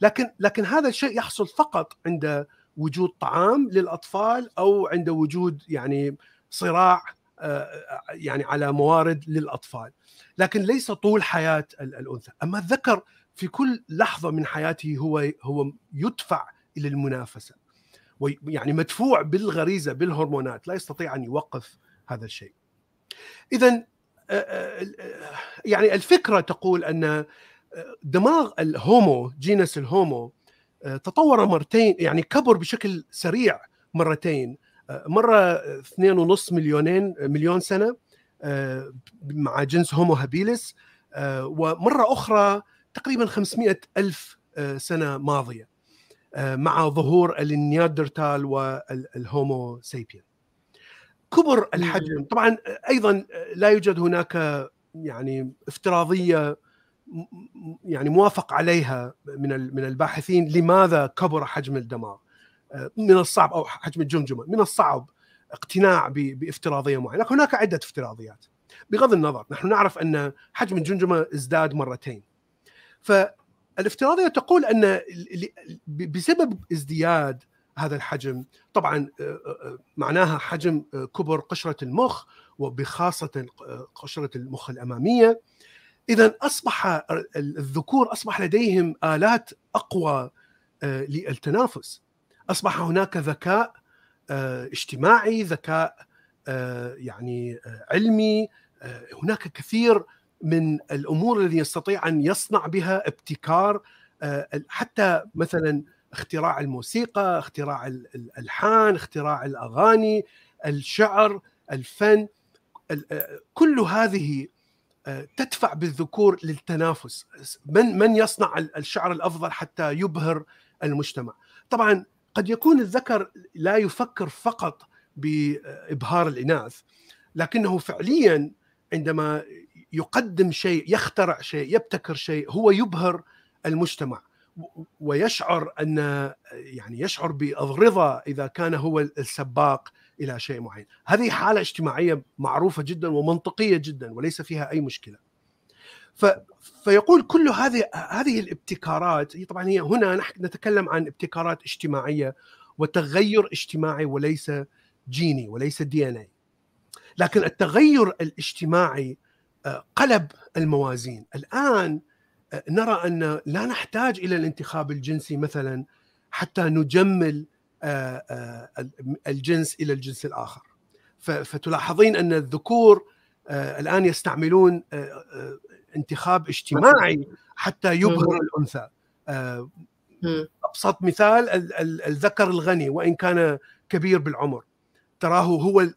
لكن لكن هذا الشيء يحصل فقط عند وجود طعام للأطفال أو عند وجود يعني صراع آه، يعني على موارد للأطفال. لكن ليس طول حياة ال- الأنثى. أما الذكر في كل لحظة من حياته هو هو يدفع إلى المنافسة. ويعني مدفوع بالغريزة بالهرمونات. لا يستطيع أن يوقف هذا الشيء. اذا يعني الفكرة تقول أن دماغ ال Homo genus ال Homo تطور مرتين يعني كبر بشكل سريع مرتين. مرة 2.5 مليونين مليون سنة مع جنس Homo habilis ومرة أخرى تقريبا 500 ألف آه، سنة ماضية آه، مع ظهور النياندرتال وال Homo sapiens كبر الحجم. طبعا أيضا لا يوجد هناك يعني م- يعني موافق عليها من من الباحثين لماذا كبر حجم الدماغ. آه، من الصعب أو حجم الجمجمة من الصعب اقتناع بافتراضية معينة. لكن هناك عدة افتراضيات. بغض النظر نحن نعرف أن حجم الجمجمة ازداد مرتين. فالإفتراضية تقول أن بسبب ازدياد هذا الحجم. طبعا آه، آه، معناها حجم آه، كبر قشرة المخ وبخاصة آه، قشرة المخ الأمامية. اذا أصبح ال- الذكور أصبح لديهم آلات أقوى آه، للتنافس. أصبح هناك ذكاء آه، اجتماعي ذكاء آه، يعني آه، علمي. آه، هناك كثير من الأمور التي يستطيع أن يصنع بها ابتكار آه، حتى مثلا اختراع الموسيقى اختراع ال- الألحان اختراع الأغاني الشعر الفن ال- آه، كل هذه آه، تدفع بالذكور للتنافس. من من يصنع ال- الشعر الأفضل حتى يبهر المجتمع. طبعا قد يكون الذكر لا يفكر فقط بإبهار الإناث لكنه فعليا عندما يقدم شيء يخترع شيء يبتكر شيء هو يبهر المجتمع. ويشعر أن يعني يشعر بالرضا إذا كان هو السباق إلى شيء معين. هذه حالة اجتماعية معروفة جدا ومنطقية جدا وليس فيها أي مشكلة. ف فيقول كل هذه هذه الابتكارات هي طبعا هي هنا نحن نتكلم عن ابتكارات اجتماعية وتغير اجتماعي وليس جيني وليس دي إن اي لكن التغير الاجتماعي آه، قلب الموازين. الآن نرى أن لا نحتاج إلى الانتخاب الجنسي مثلا حتى نجمل آه، آه، الجنس إلى الجنس الآخر فتلاحظين أن الذكور آه، الآن يستعملون انتخاب اجتماعي حتى يبهر. الأنثى. أبسط مثال ال- ال- الذكر الغني وإن كان كبير بالعمر تراه هو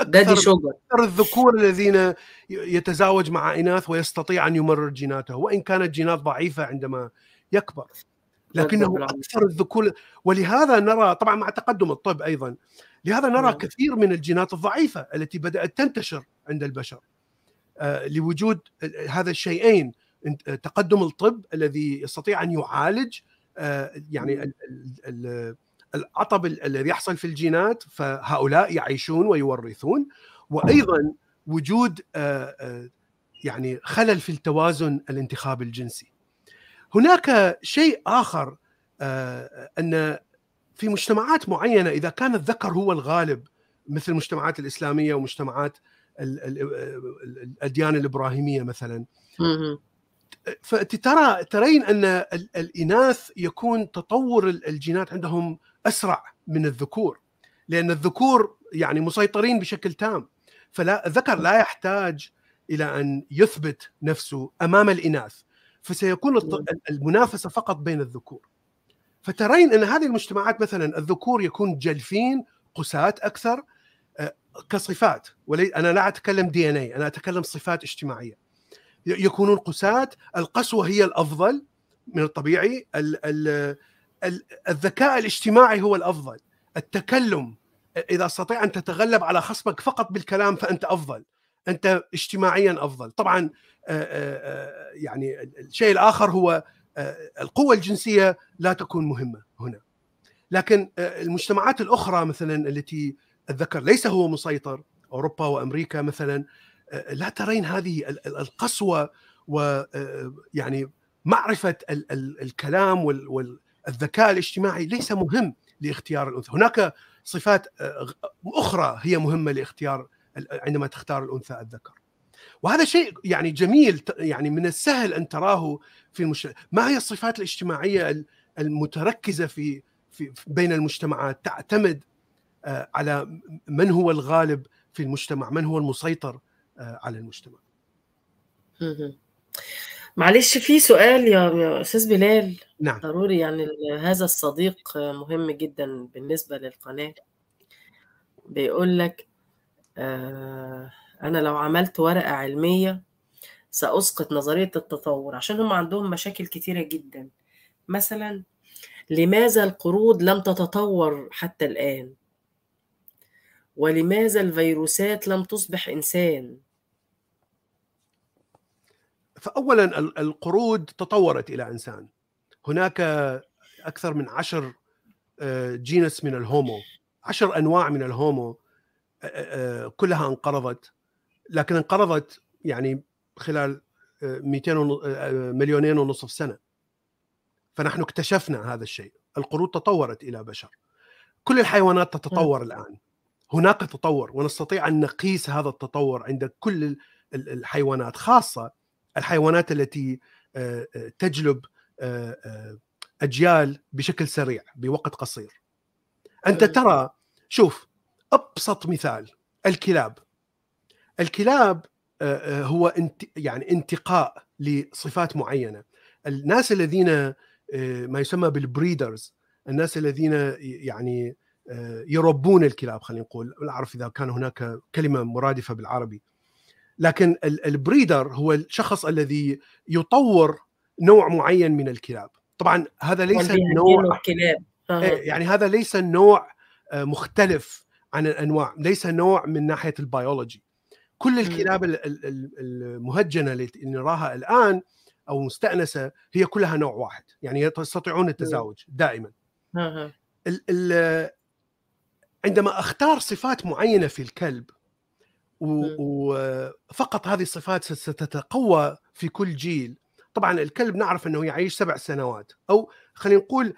دادي شوجر الذكور الذين يتزاوج مع إناث ويستطيع أن يمرر جيناته وإن كانت جينات ضعيفة عندما يكبر لكنه. أكثر الذكور ولهذا نرى طبعا مع تقدم الطب أيضا لهذا نرى نعم. كثير من الجينات الضعيفة التي بدأت تنتشر عند البشر آه، لوجود هذا الشيئين تقدم الطب الذي يستطيع أن يعالج آه، يعني العطب ال- الذي يحصل في الجينات فهؤلاء يعيشون ويورثون وأيضا وجود آه، آه، يعني خلل في التوازن الانتخاب الجنسي. هناك شيء آخر آه، أن في مجتمعات معينة إذا كان الذكر هو الغالب مثل المجتمعات الإسلامية ومجتمعات ال- ال- ال- الأديان الإبراهيمية مثلا مم. فانت ترى ترين أن ال- الإناث يكون تطور ال- الجينات عندهم أسرع من الذكور لأن الذكور يعني مسيطرين بشكل تام. فلا الذكر لا يحتاج إلى أن يثبت نفسه أمام الإناث فسيكون المنافسة فقط بين الذكور. فترين أن هذه المجتمعات مثلا الذكور يكون جلفين قساة أكثر كصفات. ولي أنا لا أتكلم دي ان اي أنا أتكلم صفات اجتماعية. يكونون قساة القسوة هي الأفضل من الطبيعي ال ال ال الذكاء الاجتماعي هو الأفضل. التكلم إذا استطيع أن تتغلب على خصمك فقط بالكلام فأنت أفضل. أنت اجتماعيا أفضل. طبعا يعني الشيء الآخر هو القوة الجنسية لا تكون مهمة هنا. لكن المجتمعات الأخرى مثلا التي الذكر ليس هو مسيطر أوروبا وأمريكا مثلا لا ترين هذه القسوة ويعني معرفة الكلام والذكاء الاجتماعي ليس مهم لاختيار الأنثى، هناك صفات أخرى هي مهمة لاختيار عندما تختار الأنثى الذكر. وهذا شيء يعني جميل يعني من السهل أن تراه في المجتمع، ما هي الصفات الاجتماعية المتركزة في في بين المجتمعات تعتمد على من هو الغالب في المجتمع، من هو المسيطر على المجتمع. معلش في سؤال يا أستاذ بلال. نعم. ضروري يعني هذا الصديق مهم جدا بالنسبة للقناة. بيقول لك آه أنا لو عملت ورقة علمية سأسقط نظرية التطور عشان هم عندهم مشاكل كتيرة جدا. مثلا لماذا القرود لم تتطور حتى الآن؟ ولماذا الفيروسات لم تصبح إنسان؟ فاولا القرود تطورت إلى إنسان. هناك أكثر من عشر جينس من الهومو عشر أنواع من الهومو كلها انقرضت. لكن انقرضت يعني خلال 200 مليونين ونصف سنة. فنحن اكتشفنا هذا الشيء. القرود تطورت إلى بشر. كل الحيوانات تتطور الآن. هناك تطور. ونستطيع أن نقيس هذا التطور عند كل الحيوانات خاصة الحيوانات التي تجلب أجيال بشكل سريع بوقت قصير. أنت ترى شوف أبسط مثال الكلاب. الكلاب هو انت يعني انتقاء لصفات معينة. الناس الذين ما يسمى بالبريدرز الناس الذين يعني يربون الكلاب خلينا نقول. لا أعرف إذا كان هناك كلمة مرادفة بالعربي. لكن البريدر هو الشخص الذي يطور نوع معين من الكلاب. طبعا هذا ليس نوع الكلاب يعني هذا ليس نوع مختلف عن الأنواع ليس نوع من ناحية البيولوجي. كل الكلاب المهجنة اللي نراها الآن أو مستأنسة هي كلها نوع واحد يعني يستطيعون التزاوج دائما. عندما أختار صفات معينة في الكلب وفقط هذه الصفات ستتقوى في كل جيل. طبعا الكلب نعرف إنه يعيش سبع سنوات أو خلينا نقول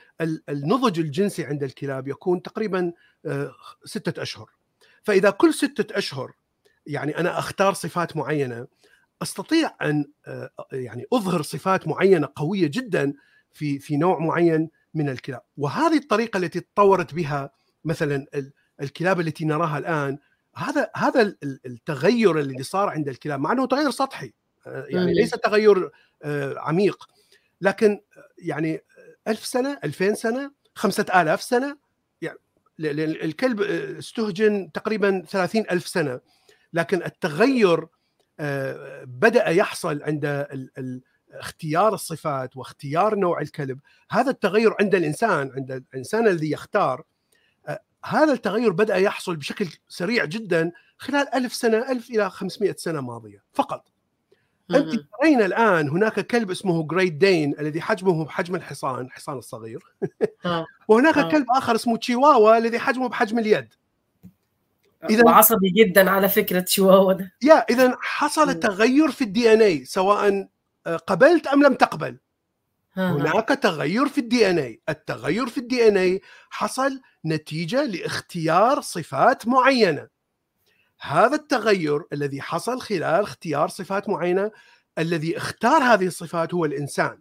النضج الجنسي عند الكلاب يكون تقريبا ستة أشهر. فإذا كل ستة أشهر يعني أنا أختار صفات معينة أستطيع أن يعني أظهر صفات معينة قوية جدا في في نوع معين من الكلاب. وهذه الطريقة التي تطورت بها مثلا الكلاب التي نراها الآن هذا هذا التغير اللي صار عند الكلاب مع إنه تغير سطحي يعني ليس تغير عميق. لكن يعني ألف سنة ألفين سنة خمسة آلاف سنة يعني الكلب استهجن تقريبا ثلاثين ألف سنة. لكن التغير بدأ يحصل عند اختيار الصفات واختيار نوع الكلب. هذا التغير عند الإنسان عند الإنسان الذي يختار. هذا التغير بدأ يحصل بشكل سريع جدا خلال ألف سنة ألف إلى 500 سنة ماضية. فقط. أنت ترين الآن هناك كلب اسمه جريت دين الذي حجمه بحجم الحصان الحصان الصغير. وهناك كلب آخر اسمه تشيواوا الذي حجمه بحجم اليد. إذا وعصبي جدا على فكرة تشيواوا ده. يا إذا حصل تغير في الدي ان اي سواء قبلت أم لم تقبل. هناك تغير في ال DNA التغير في ال DNA حصل نتيجة لاختيار صفات معينة. هذا التغير الذي حصل خلال اختيار صفات معينة الذي اختار هذه الصفات هو الإنسان.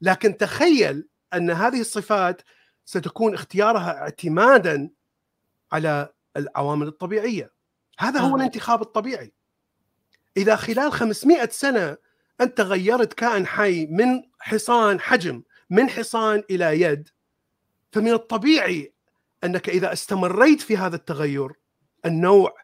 لكن تخيل أن هذه الصفات ستكون اختيارها اعتمادا على العوامل الطبيعية. هذا هو الانتخاب الطبيعي. إذا خلال 500 سنة أنت غيرت كائن حي من حصان حجم من حصان إلى يد فمن الطبيعي أنك إذا استمريت في هذا التغير النوع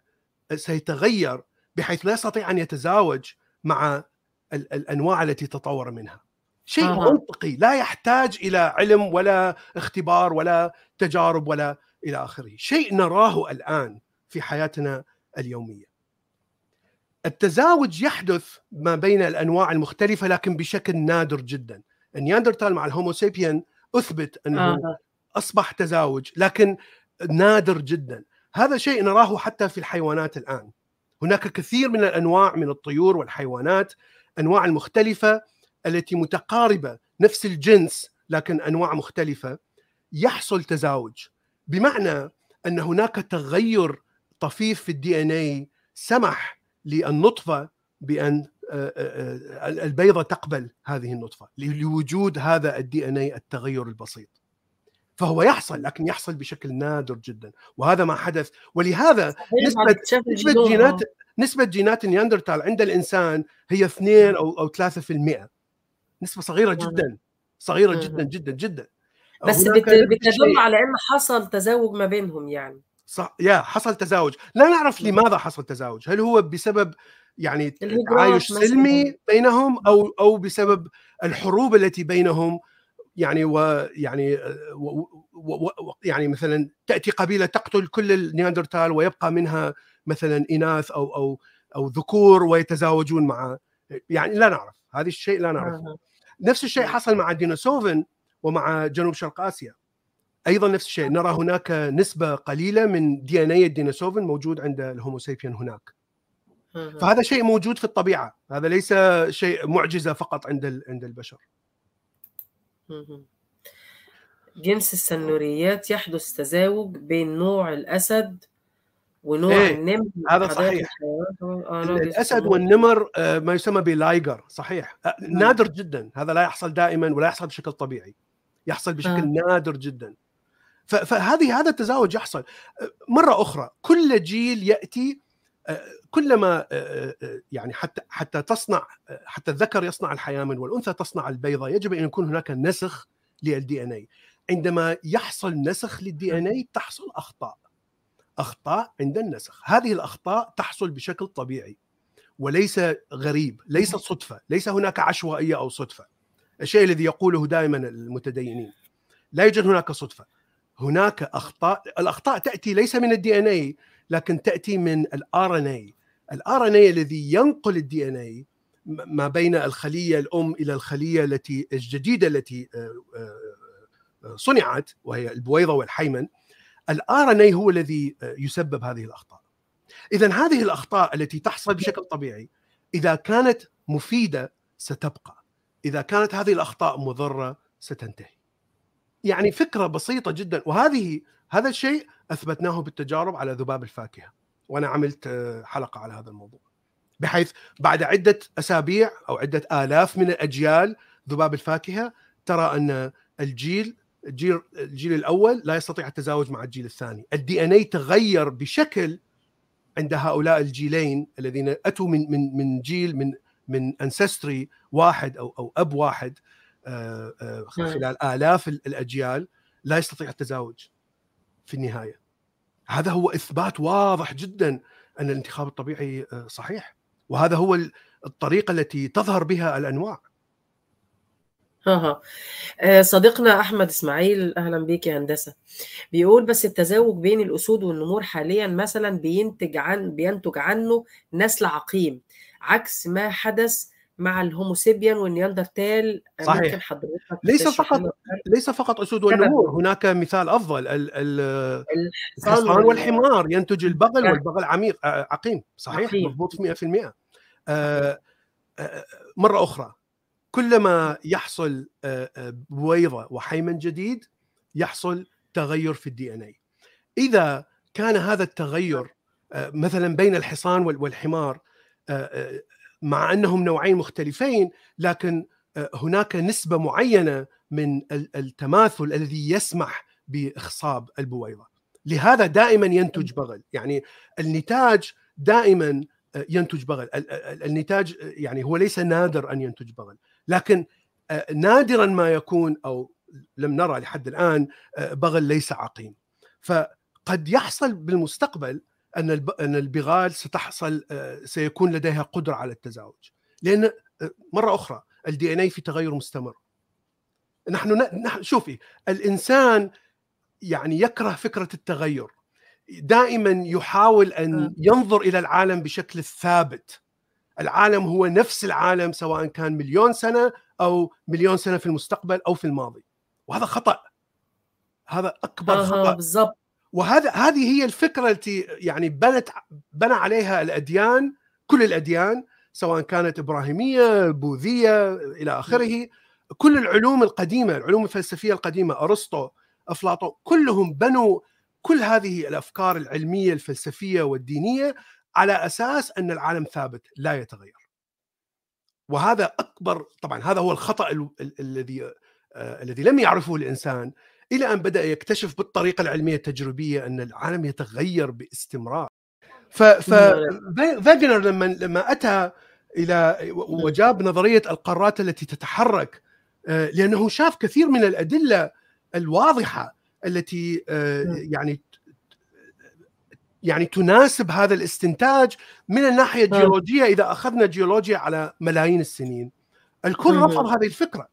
سيتغير بحيث لا يستطيع أن يتزاوج مع الأنواع التي تطور منها. شيء آه. منطقي لا يحتاج إلى علم ولا اختبار ولا تجارب ولا إلى آخره، شيء نراه الآن في حياتنا اليومية. التزاوج يحدث ما بين الأنواع المختلفة لكن بشكل نادر جدا. النياندرتال مع الهوموسيبيان أثبت أنه آه. أصبح تزاوج لكن نادر جدا. هذا شيء نراه حتى في الحيوانات الآن. هناك كثير من الأنواع من الطيور والحيوانات أنواع المختلفه التي متقاربة نفس الجنس لكن أنواع مختلفة يحصل تزاوج بمعنى أن هناك تغير طفيف في ال DNA سمح للنطفة بأن البيضة تقبل هذه النطفة لوجود هذا ال DNA التغير البسيط. فهو يحصل لكن يحصل بشكل نادر جدا. وهذا ما حدث. ولهذا نسبة نسبة جينات نسبة جينات النياندرتال عند الإنسان هي 2 أو أو 3% نسبة صغيرة جدا. صغيرة جدا جدا جدا. بس بتدل على انه حصل تزاوج ما بينهم يعني. صح يا حصل تزاوج. لا نعرف لماذا حصل تزاوج. هل هو بسبب يعني تعايش سلمي بينهم أو أو بسبب الحروب التي بينهم يعني ويعني و و و يعني مثلا تأتي قبيلة تقتل كل النياندرتال ويبقى منها مثلا إناث أو أو أو ذكور ويتزاوجون مع يعني لا نعرف. هذا الشيء لا نعرفه. نفس الشيء حصل مع ديناصوفن ومع جنوب شرق آسيا. أيضا نفس الشيء نرى هناك نسبة قليلة من دي إن اي الديناصوفن موجود عند الهوموسيبيان هناك. فهذا شيء موجود في الطبيعة هذا ليس شيء معجزة فقط عند عند البشر. جنس السنوريات يحدث تزاوج بين نوع الأسد ونوع إيه؟ النمر هذا صحيح. آه الأسد والنمر آه ما يسمى بلايجر صحيح. آه نادر جدا هذا لا يحصل دائما ولا يحصل بشكل طبيعي. يحصل بشكل آه. نادر جدا. فهذه هذا التزاوج يحصل. مرة أخرى كل جيل يأتي كلما يعني حتى حتى تصنع حتى الذكر يصنع الحيامن والأنثى تصنع البيضة يجب أن يكون هناك نسخ للدي ان اي عندما يحصل نسخ لل DNA تحصل أخطاء. أخطاء عند النسخ. هذه الأخطاء تحصل بشكل طبيعي وليس غريب ليس صدفة ليس هناك عشوائية أو صدفة. الشيء الذي يقوله دائما المتدينين لا يوجد هناك صدفة. هناك أخطاء الأخطاء تأتي ليس من ال DNA لكن تأتي من ال RNA ال RNA الذي ينقل ال DNA ما بين الخلية الأم إلى الخلية التي الجديدة التي صنعت وهي البويضة والحيمن. الار ان اي هو الذي يسبب هذه الأخطاء. اذا هذه الأخطاء التي تحصل بشكل طبيعي إذا كانت مفيدة ستبقى. إذا كانت هذه الأخطاء مضرة ستنتهي. يعني فكرة بسيطة جدا. وهذه هذا الشيء أثبتناه بالتجارب على ذباب الفاكهة. وأنا عملت حلقة على هذا الموضوع. بحيث بعد عدة أسابيع أو عدة آلاف من الأجيال ذباب الفاكهة ترى أن الجيل الجيل الجيل الأول لا يستطيع التزاوج مع الجيل الثاني، ال DNA تغير بشكل عند هؤلاء الجيلين الذين أتوا من من من جيل من من ancestry واحد أو أو أب واحد. خلال آلاف الأجيال لا يستطيع التزاوج في النهاية. هذا هو إثبات واضح جدا أن الانتخاب الطبيعي صحيح وهذا هو الطريقة التي تظهر بها الأنواع. أها صديقنا أحمد إسماعيل أهلا بيك يا هندسة بيقول بس التزاوج بين الأسود والنمور حاليا مثلا بينتج عن بينتج عنه نسل عقيم عكس ما حدث مع الهوموسيبيان والنياندرتال صحيح. ممكن حضرتك ليس فقط ليس فقط أسود والنمور هناك مثال أفضل الحصان والحمار ينتج البغل والبغل عميق عقيم صحيح؟ مضبوط 100% آه مرة أخرى كلما يحصل بويضة وحيمن جديد يحصل تغير في الدي إن اي إذا كان هذا التغير مثلا بين الحصان والحمار مع أنهم نوعين مختلفين لكن هناك نسبة معينة من التماثل الذي يسمح بإخصاب البويضة. لهذا دائما ينتج بغل. يعني النتاج دائما ينتج بغل. النتاج يعني هو ليس نادر أن ينتج بغل. لكن نادرا ما يكون أو لم نرى لحد الآن بغل ليس عقيم. فقد يحصل بالمستقبل أن أن البغال ستحصل سيكون لديها قدرة على التزاوج. لأن مرة أخرى الدي إن اي في تغير مستمر. نحن نحن شوفي الإنسان يعني يكره فكرة التغير. دائما يحاول أن ينظر إلى العالم بشكل ثابت. العالم هو نفس العالم سواء كان مليون سنة أو مليون سنة في المستقبل أو في الماضي. وهذا خطأ. هذا أكبر خطأ. بالضبط. وهذا هذه هي الفكرة التي يعني بنت بنى عليها الأديان كل الأديان سواء كانت إبراهيمية بوذية إلى آخره. كل العلوم القديمة العلوم الفلسفية القديمة أرسطو افلاطون كلهم بنوا كل هذه الأفكار العلمية الفلسفية والدينية على أساس أن العالم ثابت لا يتغير. وهذا اكبر طبعا هذا هو الخطأ الذي الذي لم يعرفه الإنسان. إلى أن بدأ يكتشف بالطريقة العلمية التجريبية أن العالم يتغير باستمرار. ف فاجنر لما لما أتى إلى وجاب نظرية القارات التي تتحرك لأنه شاف كثير من الأدلة الواضحة التي يعني يعني تناسب هذا الاستنتاج من الناحية الجيولوجية إذا أخذنا جيولوجيا على ملايين السنين. الكل رفض هذه الفكرة.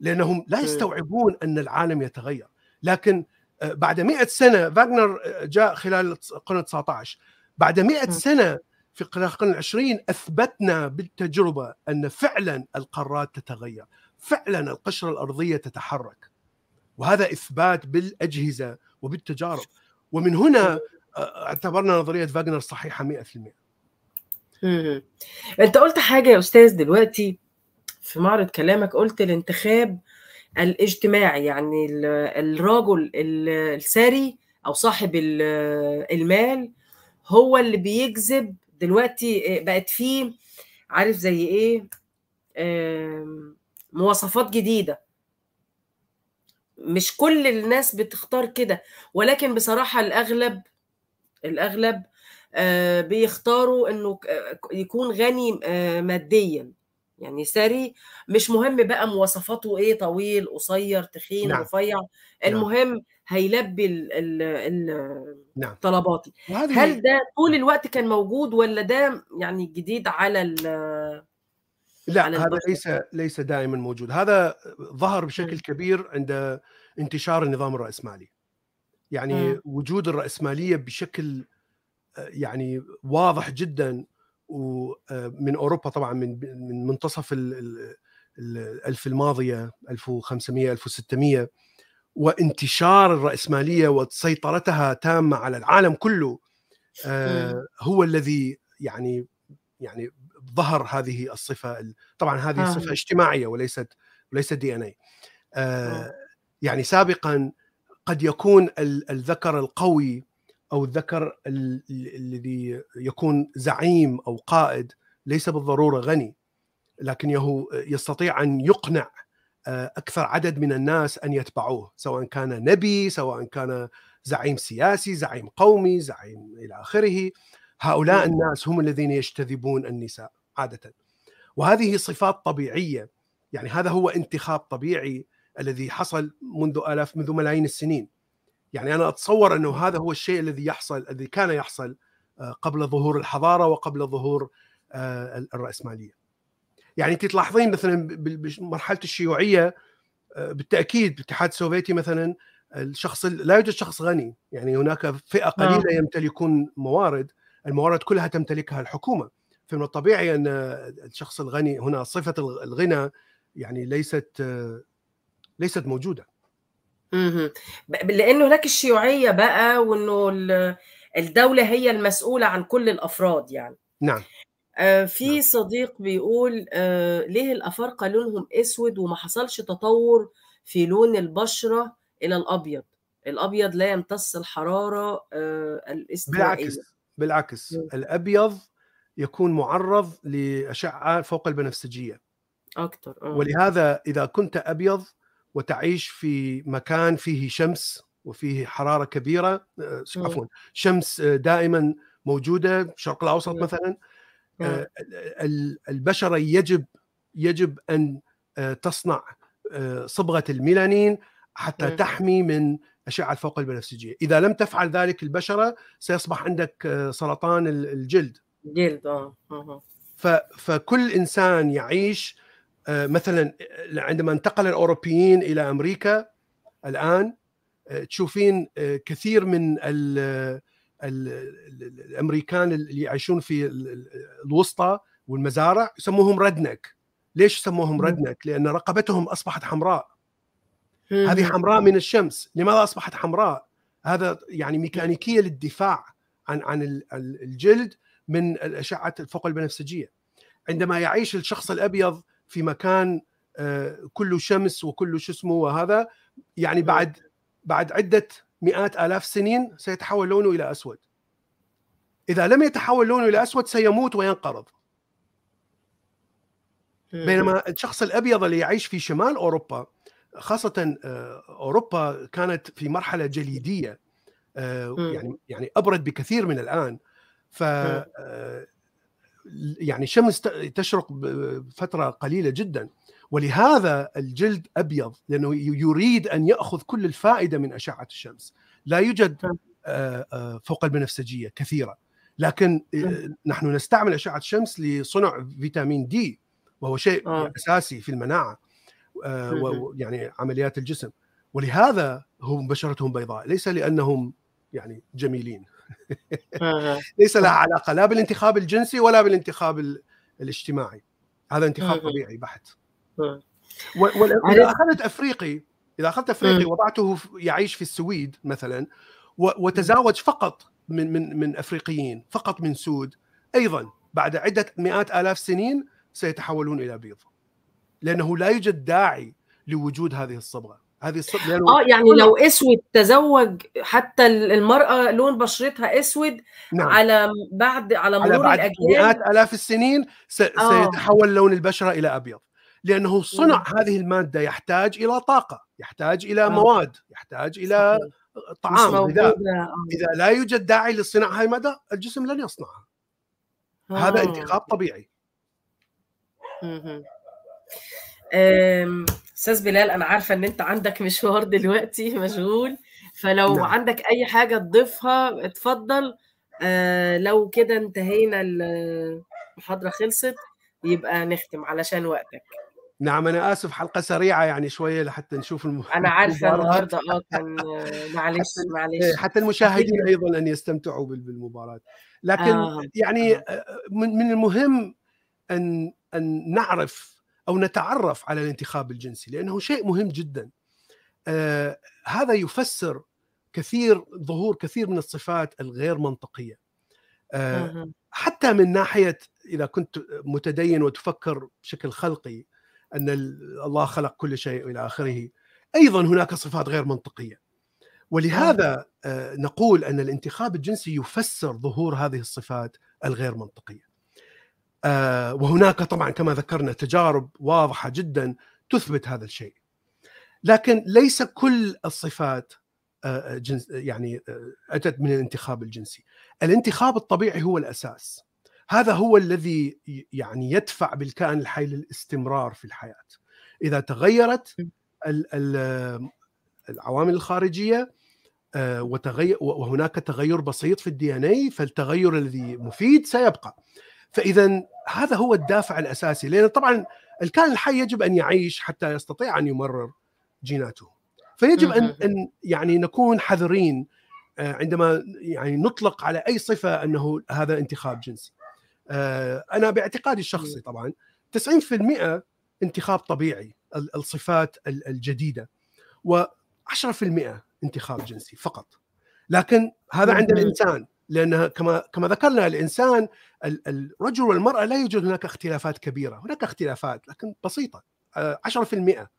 لأنهم لا يستوعبون أن العالم يتغير. لكن بعد 100 سنة فاغنر جاء خلال القرن 19 بعد 100 سنة في القرن العشرين أثبتنا بالتجربة أن فعلا القارات تتغير. فعلا القشرة الأرضية تتحرك. وهذا إثبات بالأجهزة وبالتجارب. ومن هنا اعتبرنا نظرية فاغنر صحيحة 100% امم أنت قلت حاجة يا أستاذ دلوقتي في معرض كلامك قلت الانتخاب الاجتماعي يعني الرجل الثري أو صاحب المال هو اللي بيجذب دلوقتي بقت فيه عارف زي إيه؟ مواصفات جديدة. مش كل الناس بتختار كده ولكن بصراحة الأغلب الأغلب بيختاروا إنه يكون غني ماديا. يعني ثري مش مهم بقى مواصفاته إيه طويل قصير تخين نعم. رفيع المهم نعم. هيلبي ال ال ال نعم. طلباتي هل ده طول الوقت كان موجود ولا ده يعني جديد على ال لا على هذا ليس ليس دائما موجود هذا ظهر بشكل م. كبير عند انتشار النظام الرأسمالي يعني م. وجود الرأسمالية بشكل يعني واضح جدا ومن أوروبا طبعا من من منتصف الألف الماضية 1500 1600 وانتشار الرأسمالية وسيطرتها تامة على العالم كله هو الذي يعني يعني ظهر هذه الصفة طبعا هذه صفة اجتماعية وليست وليست دي إن اي يعني سابقا قد يكون الذكر القوي أو الذكر الذي يكون زعيم أو قائد ليس بالضرورة غني لكنه يستطيع أن يقنع أكثر عدد من الناس أن يتبعوه سواء كان نبي سواء كان زعيم سياسي زعيم قومي زعيم إلى آخره. هؤلاء الناس هم الذين يجتذبون النساء عادة. وهذه صفات طبيعية يعني هذا هو انتخاب طبيعي الذي حصل منذ آلاف منذ ملايين السنين. يعني أنا أتصور إنه هذا هو الشيء الذي يحصل الذي كان يحصل قبل ظهور الحضارة وقبل ظهور الرأسمالية. يعني انت تلاحظين مثلا بمرحله الشيوعية بالتأكيد بالاتحاد السوفيتي مثلا الشخص لا يوجد شخص غني. يعني هناك فئة قليلة يمتلكون موارد الموارد كلها تمتلكها الحكومة. فمن الطبيعي أن الشخص الغني هنا صفة الغنى يعني ليست ليست موجودة. اهم. لأنه هناك الشيوعية بقى وإنه ال الدولة هي المسؤولة عن كل الأفراد يعني. نعم. في نعم. صديق بيقول آآ ليه الأفارقة لونهم أسود وما حصلش تطور في لون البشرة إلى الأبيض؟ الأبيض لا يمتص الحرارة آآ الاستوائية. بالعكس، بالعكس إمم. الأبيض يكون مُعرّض لأشعة فوق البنفسجية. أكتر آه. ولهذا إذا كنت أبيض وتعيش في مكان فيه شمس وفيه حرارة كبيرة آآ ش إمم. عفوًا شمس دائمًا موجودة الشرق الأوسط إمم. مثلًا، آه، ال- البشره يجب يجب أن آه، تصنع آه، صبغة الميلانين حتى. تحمي من أشعة فوق البنفسجيه، إذا لم تفعل ذلك البشرة سيصبح عندك آه، سرطان ال- الجلد، جلد آه فكل إنسان يعيش آه، مثلا عندما انتقل الأوروبيين إلى أمريكا الآن آه، تشوفين آه، كثير من ال ال ال الأمريكان اللي يعيشون في ال- ال- الوسطى والمزارع يسموهم ردنك ليش سموهم. ردنك؟ لأن رقبتهم أصبحت حمراء هذه. حمراء من الشمس لماذا أصبحت حمراء هذا يعني ميكانيكية للدفاع عن عن ال- ال- الجلد من الأشعة فوق البنفسجية عندما يعيش الشخص الأبيض في مكان آه، كله شمس وكله شو اسمه وهذا يعني بعد بعد عدة مئات آلاف سنين سيتحول لونه إلى أسود. إذا لم يتحول لونه إلى أسود سيموت وينقرض. بينما الشخص الأبيض اللي يعيش في شمال أوروبا خاصة آه، أوروبا كانت في مرحلة جليدية آه،. يعني يعني أبرد بكثير من الآن. ف يعني الشمس ت- تشرق بفتره قليلة جدا ولهذا الجلد أبيض لأنه ي- يريد أن يأخذ كل الفائدة من أشعة الشمس لا يوجد. آه، آه، فوق البنفسجيه كثيره لكن آه،. نحن نستعمل أشعة الشمس لصنع فيتامين دي وهو شيء آه. أساسي في المناعة آه، مم. و- يعني عمليات الجسم ولهذا هم بشرتهم بيضاء ليس لأنهم يعني جميلين. ليس لها علاقة لا بالانتخاب الجنسي ولا بالانتخاب ال- الاجتماعي هذا انتخاب مم. طبيعي بحت مم. و- وال- عرفت. إذا أخذت أفريقي إذا أخذت أفريقي. وضعته يعيش في السويد مثلا وتزاوج فقط من من من أفريقيين فقط من سود أيضا بعد عدة مئات آلاف سنين سيتحولون إلى بيض لأنه لا يوجد داعي لوجود هذه الصبغة هذه لأنه آه يعني لو أسود تزوج حتى المرأة لون بشرتها أسود نعم على بعد على على مرور بعد الأجيال مئات آلاف السنين س- آه. سيتحول لون البشرة إلى أبيض لأنه صنع مم. هذه المادة يحتاج إلى طاقة يحتاج إلى آه. مواد يحتاج إلى صحيح. طعام غذاء موجودة آه. إذا لا يوجد داعي لصناعة هذه المادة الجسم لن يصنعها هذا آه. انتخاب طبيعي مهم. أستاذ بلال أنا عارفة إن أنت عندك مشوار دلوقتي مشغول فلو نعم. عندك أي حاجة تضيفها اتفضل آه، لو كده انتهينا المحاضرة خلصت يبقى نختم علشان وقتك نعم أنا آسف حلقة سريعة يعني شوية لحتى نشوف الم... أنا عارفة. النهارده آه كان آه، معلش إيه، معلش حتى المشاهدين. أيضا أن يستمتعوا بال- بالمباراة لكن آه. يعني آه. آه، من من المهم ان أن نعرف أو نتعرف على الانتخاب الجنسي لأنه شيء مهم جدا. آه، هذا يفسر كثير ظهور كثير من الصفات الغير منطقية. آه،. حتى من ناحية إذا كنت متدين وتفكر بشكل خلقي أن ال- الله خلق كل شيء إلى آخره أيضا هناك صفات غير منطقية. ولهذا آه، نقول أن الانتخاب الجنسي يفسر ظهور هذه الصفات الغير منطقية. وهناك طبعا كما ذكرنا تجارب واضحة جدا تثبت هذا الشيء. لكن ليس كل الصفات آه، جنس يعني آه، أتت من الانتخاب الجنسي. الانتخاب الطبيعي هو الأساس. هذا هو الذي يعني يدفع بالكائن الحي للاستمرار في الحياة. إذا تغيرت ال- ال- العوامل الخارجية آه، وتغير وهناك تغير بسيط في الدي إن اي فالتغير الذي مفيد سيبقى. فإذا هذا هو الدافع الأساسي لأن طبعا الكائن الحي يجب أن يعيش حتى يستطيع أن يمرر جيناته. فيجب أن. أن يعني نكون حذرين آه، عندما يعني نطلق على أي صفة أنه هذا انتخاب جنسي. آه، أنا باعتقادي الشخصي طبعا 90% انتخاب طبيعي ال- الصفات ال- الجديدة و10% انتخاب جنسي فقط. لكن هذا عند. الإنسان. لأن كما كما ذكرنا الإنسان ال- الرجل والمرأة لا يوجد هناك اختلافات كبيرة هناك اختلافات لكن بسيطة آه، 10%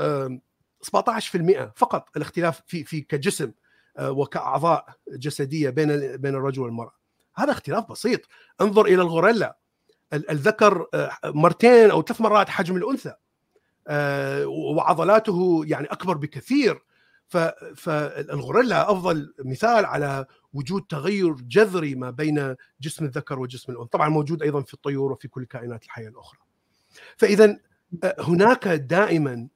آم، 17% فقط الاختلاف في في كجسم آه، وكأعضاء جسدية بين بين الرجل والمرأة. هذا اختلاف بسيط. انظر إلى الغوريلا. ال- الذكر آه، مرتين أو ثلاث مرات حجم الأنثى آه، وعضلاته يعني أكبر بكثير. فالغوريلا أفضل مثال على وجود تغير جذري ما بين جسم الذكر وجسم الأنثى. طبعا موجود أيضا في الطيور وفي كل كائنات الحيه الأخرى. فاذا هناك دائما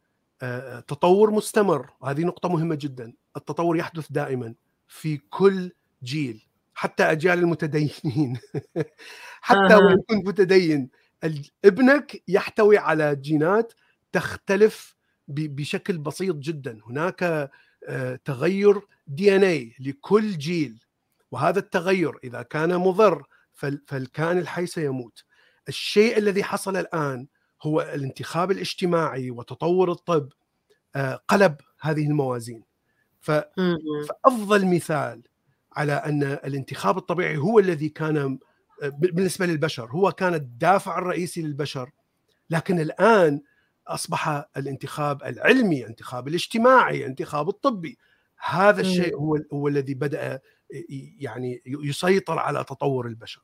تطور مستمر. وهذه نقطة مهمة جدا. التطور يحدث دائما في كل جيل حتى أجيال المتدينين. حتى وإن كنت متدين ابنك يحتوي على جينات تختلف بشكل بسيط جدا. هناك تغير دي إن اي لكل جيل. وهذا التغير إذا كان مضر فالكائن الحي سيموت. الشيء الذي حصل الآن هو الانتخاب الاجتماعي وتطور الطب قلب هذه الموازين. فأفضل مثال على أن الانتخاب الطبيعي هو الذي كان بالنسبة للبشر هو كان الدافع الرئيسي للبشر. لكن الآن أصبح الانتخاب العلمي، الانتخاب الاجتماعي، الانتخاب الطبي هذا الشيء هو هو الذي بدأ يعني يسيطر على تطور البشر.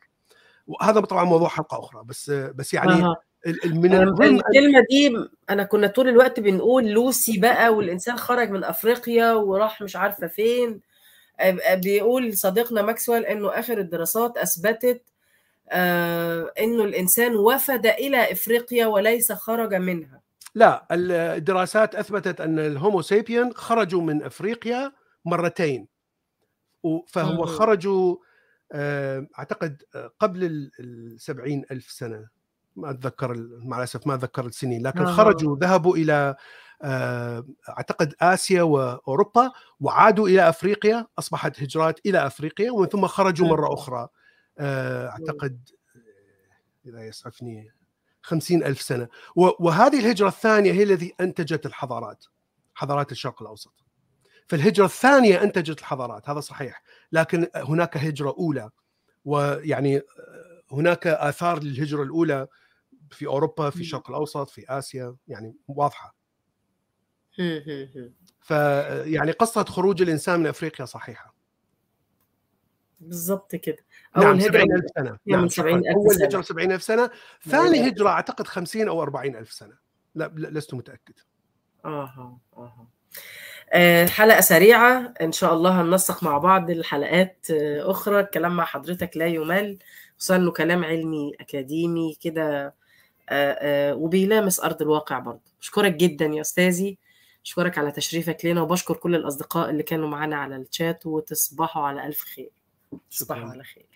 وهذا طبعا موضوع حلقة أخرى بس بس يعني آه. من الكلمة دي أنا كنا طول الوقت بنقول لوسي بقى والإنسان خرج من أفريقيا وراح مش عارفة فين بيقول صديقنا ماكسويل إنه آخر الدراسات أثبتت آه إنه الإنسان وفد إلى إفريقيا وليس خرج منها لا الدراسات أثبتت أن الهومو سيبيان خرجوا من أفريقيا مرتين فهو خرجوا أعتقد قبل ال ألف سنة. ما أتذكر مع الأسف ما أتذكر السنين لكن خرجوا ذهبوا إلى أعتقد آسيا وأوروبا وعادوا إلى أفريقيا أصبحت هجرات إلى أفريقيا ومن ثم خرجوا مرة أخرى. أعتقد إذا يسعفني. خمسين ألف سنة. وهذه الهجرة الثانية هي التي أنتجت الحضارات حضارات الشرق الأوسط. فالهجرة الثانية أنتجت الحضارات هذا صحيح لكن هناك هجرة أولى ويعني هناك آثار للهجرة الأولى في أوروبا في الشرق الأوسط في آسيا يعني واضحة. فيعني قصة خروج الإنسان من أفريقيا صحيحة. بالضبط كده. اول نعم هجره 70000 سنة. نعم 70000 أول هجرة 70000 سنة. ثاني هجرة أعتقد 50 أو 40000 سنة. لا لست متأكد. أها أها. آه حلقة سريعة. إن شاء الله هننسق مع بعض الحلقات آه أخرى. الكلام مع حضرتك لا يمل خصوصا إنه كلام علمي أكاديمي كده آه وبيلامس أرض الواقع برضه. بشكرك جدا يا أستاذي. اشكرك على تشريفك لنا وبشكر كل الأصدقاء اللي كانوا معانا على الشات وتصبحوا على ألف خير. تصبحوا على خير.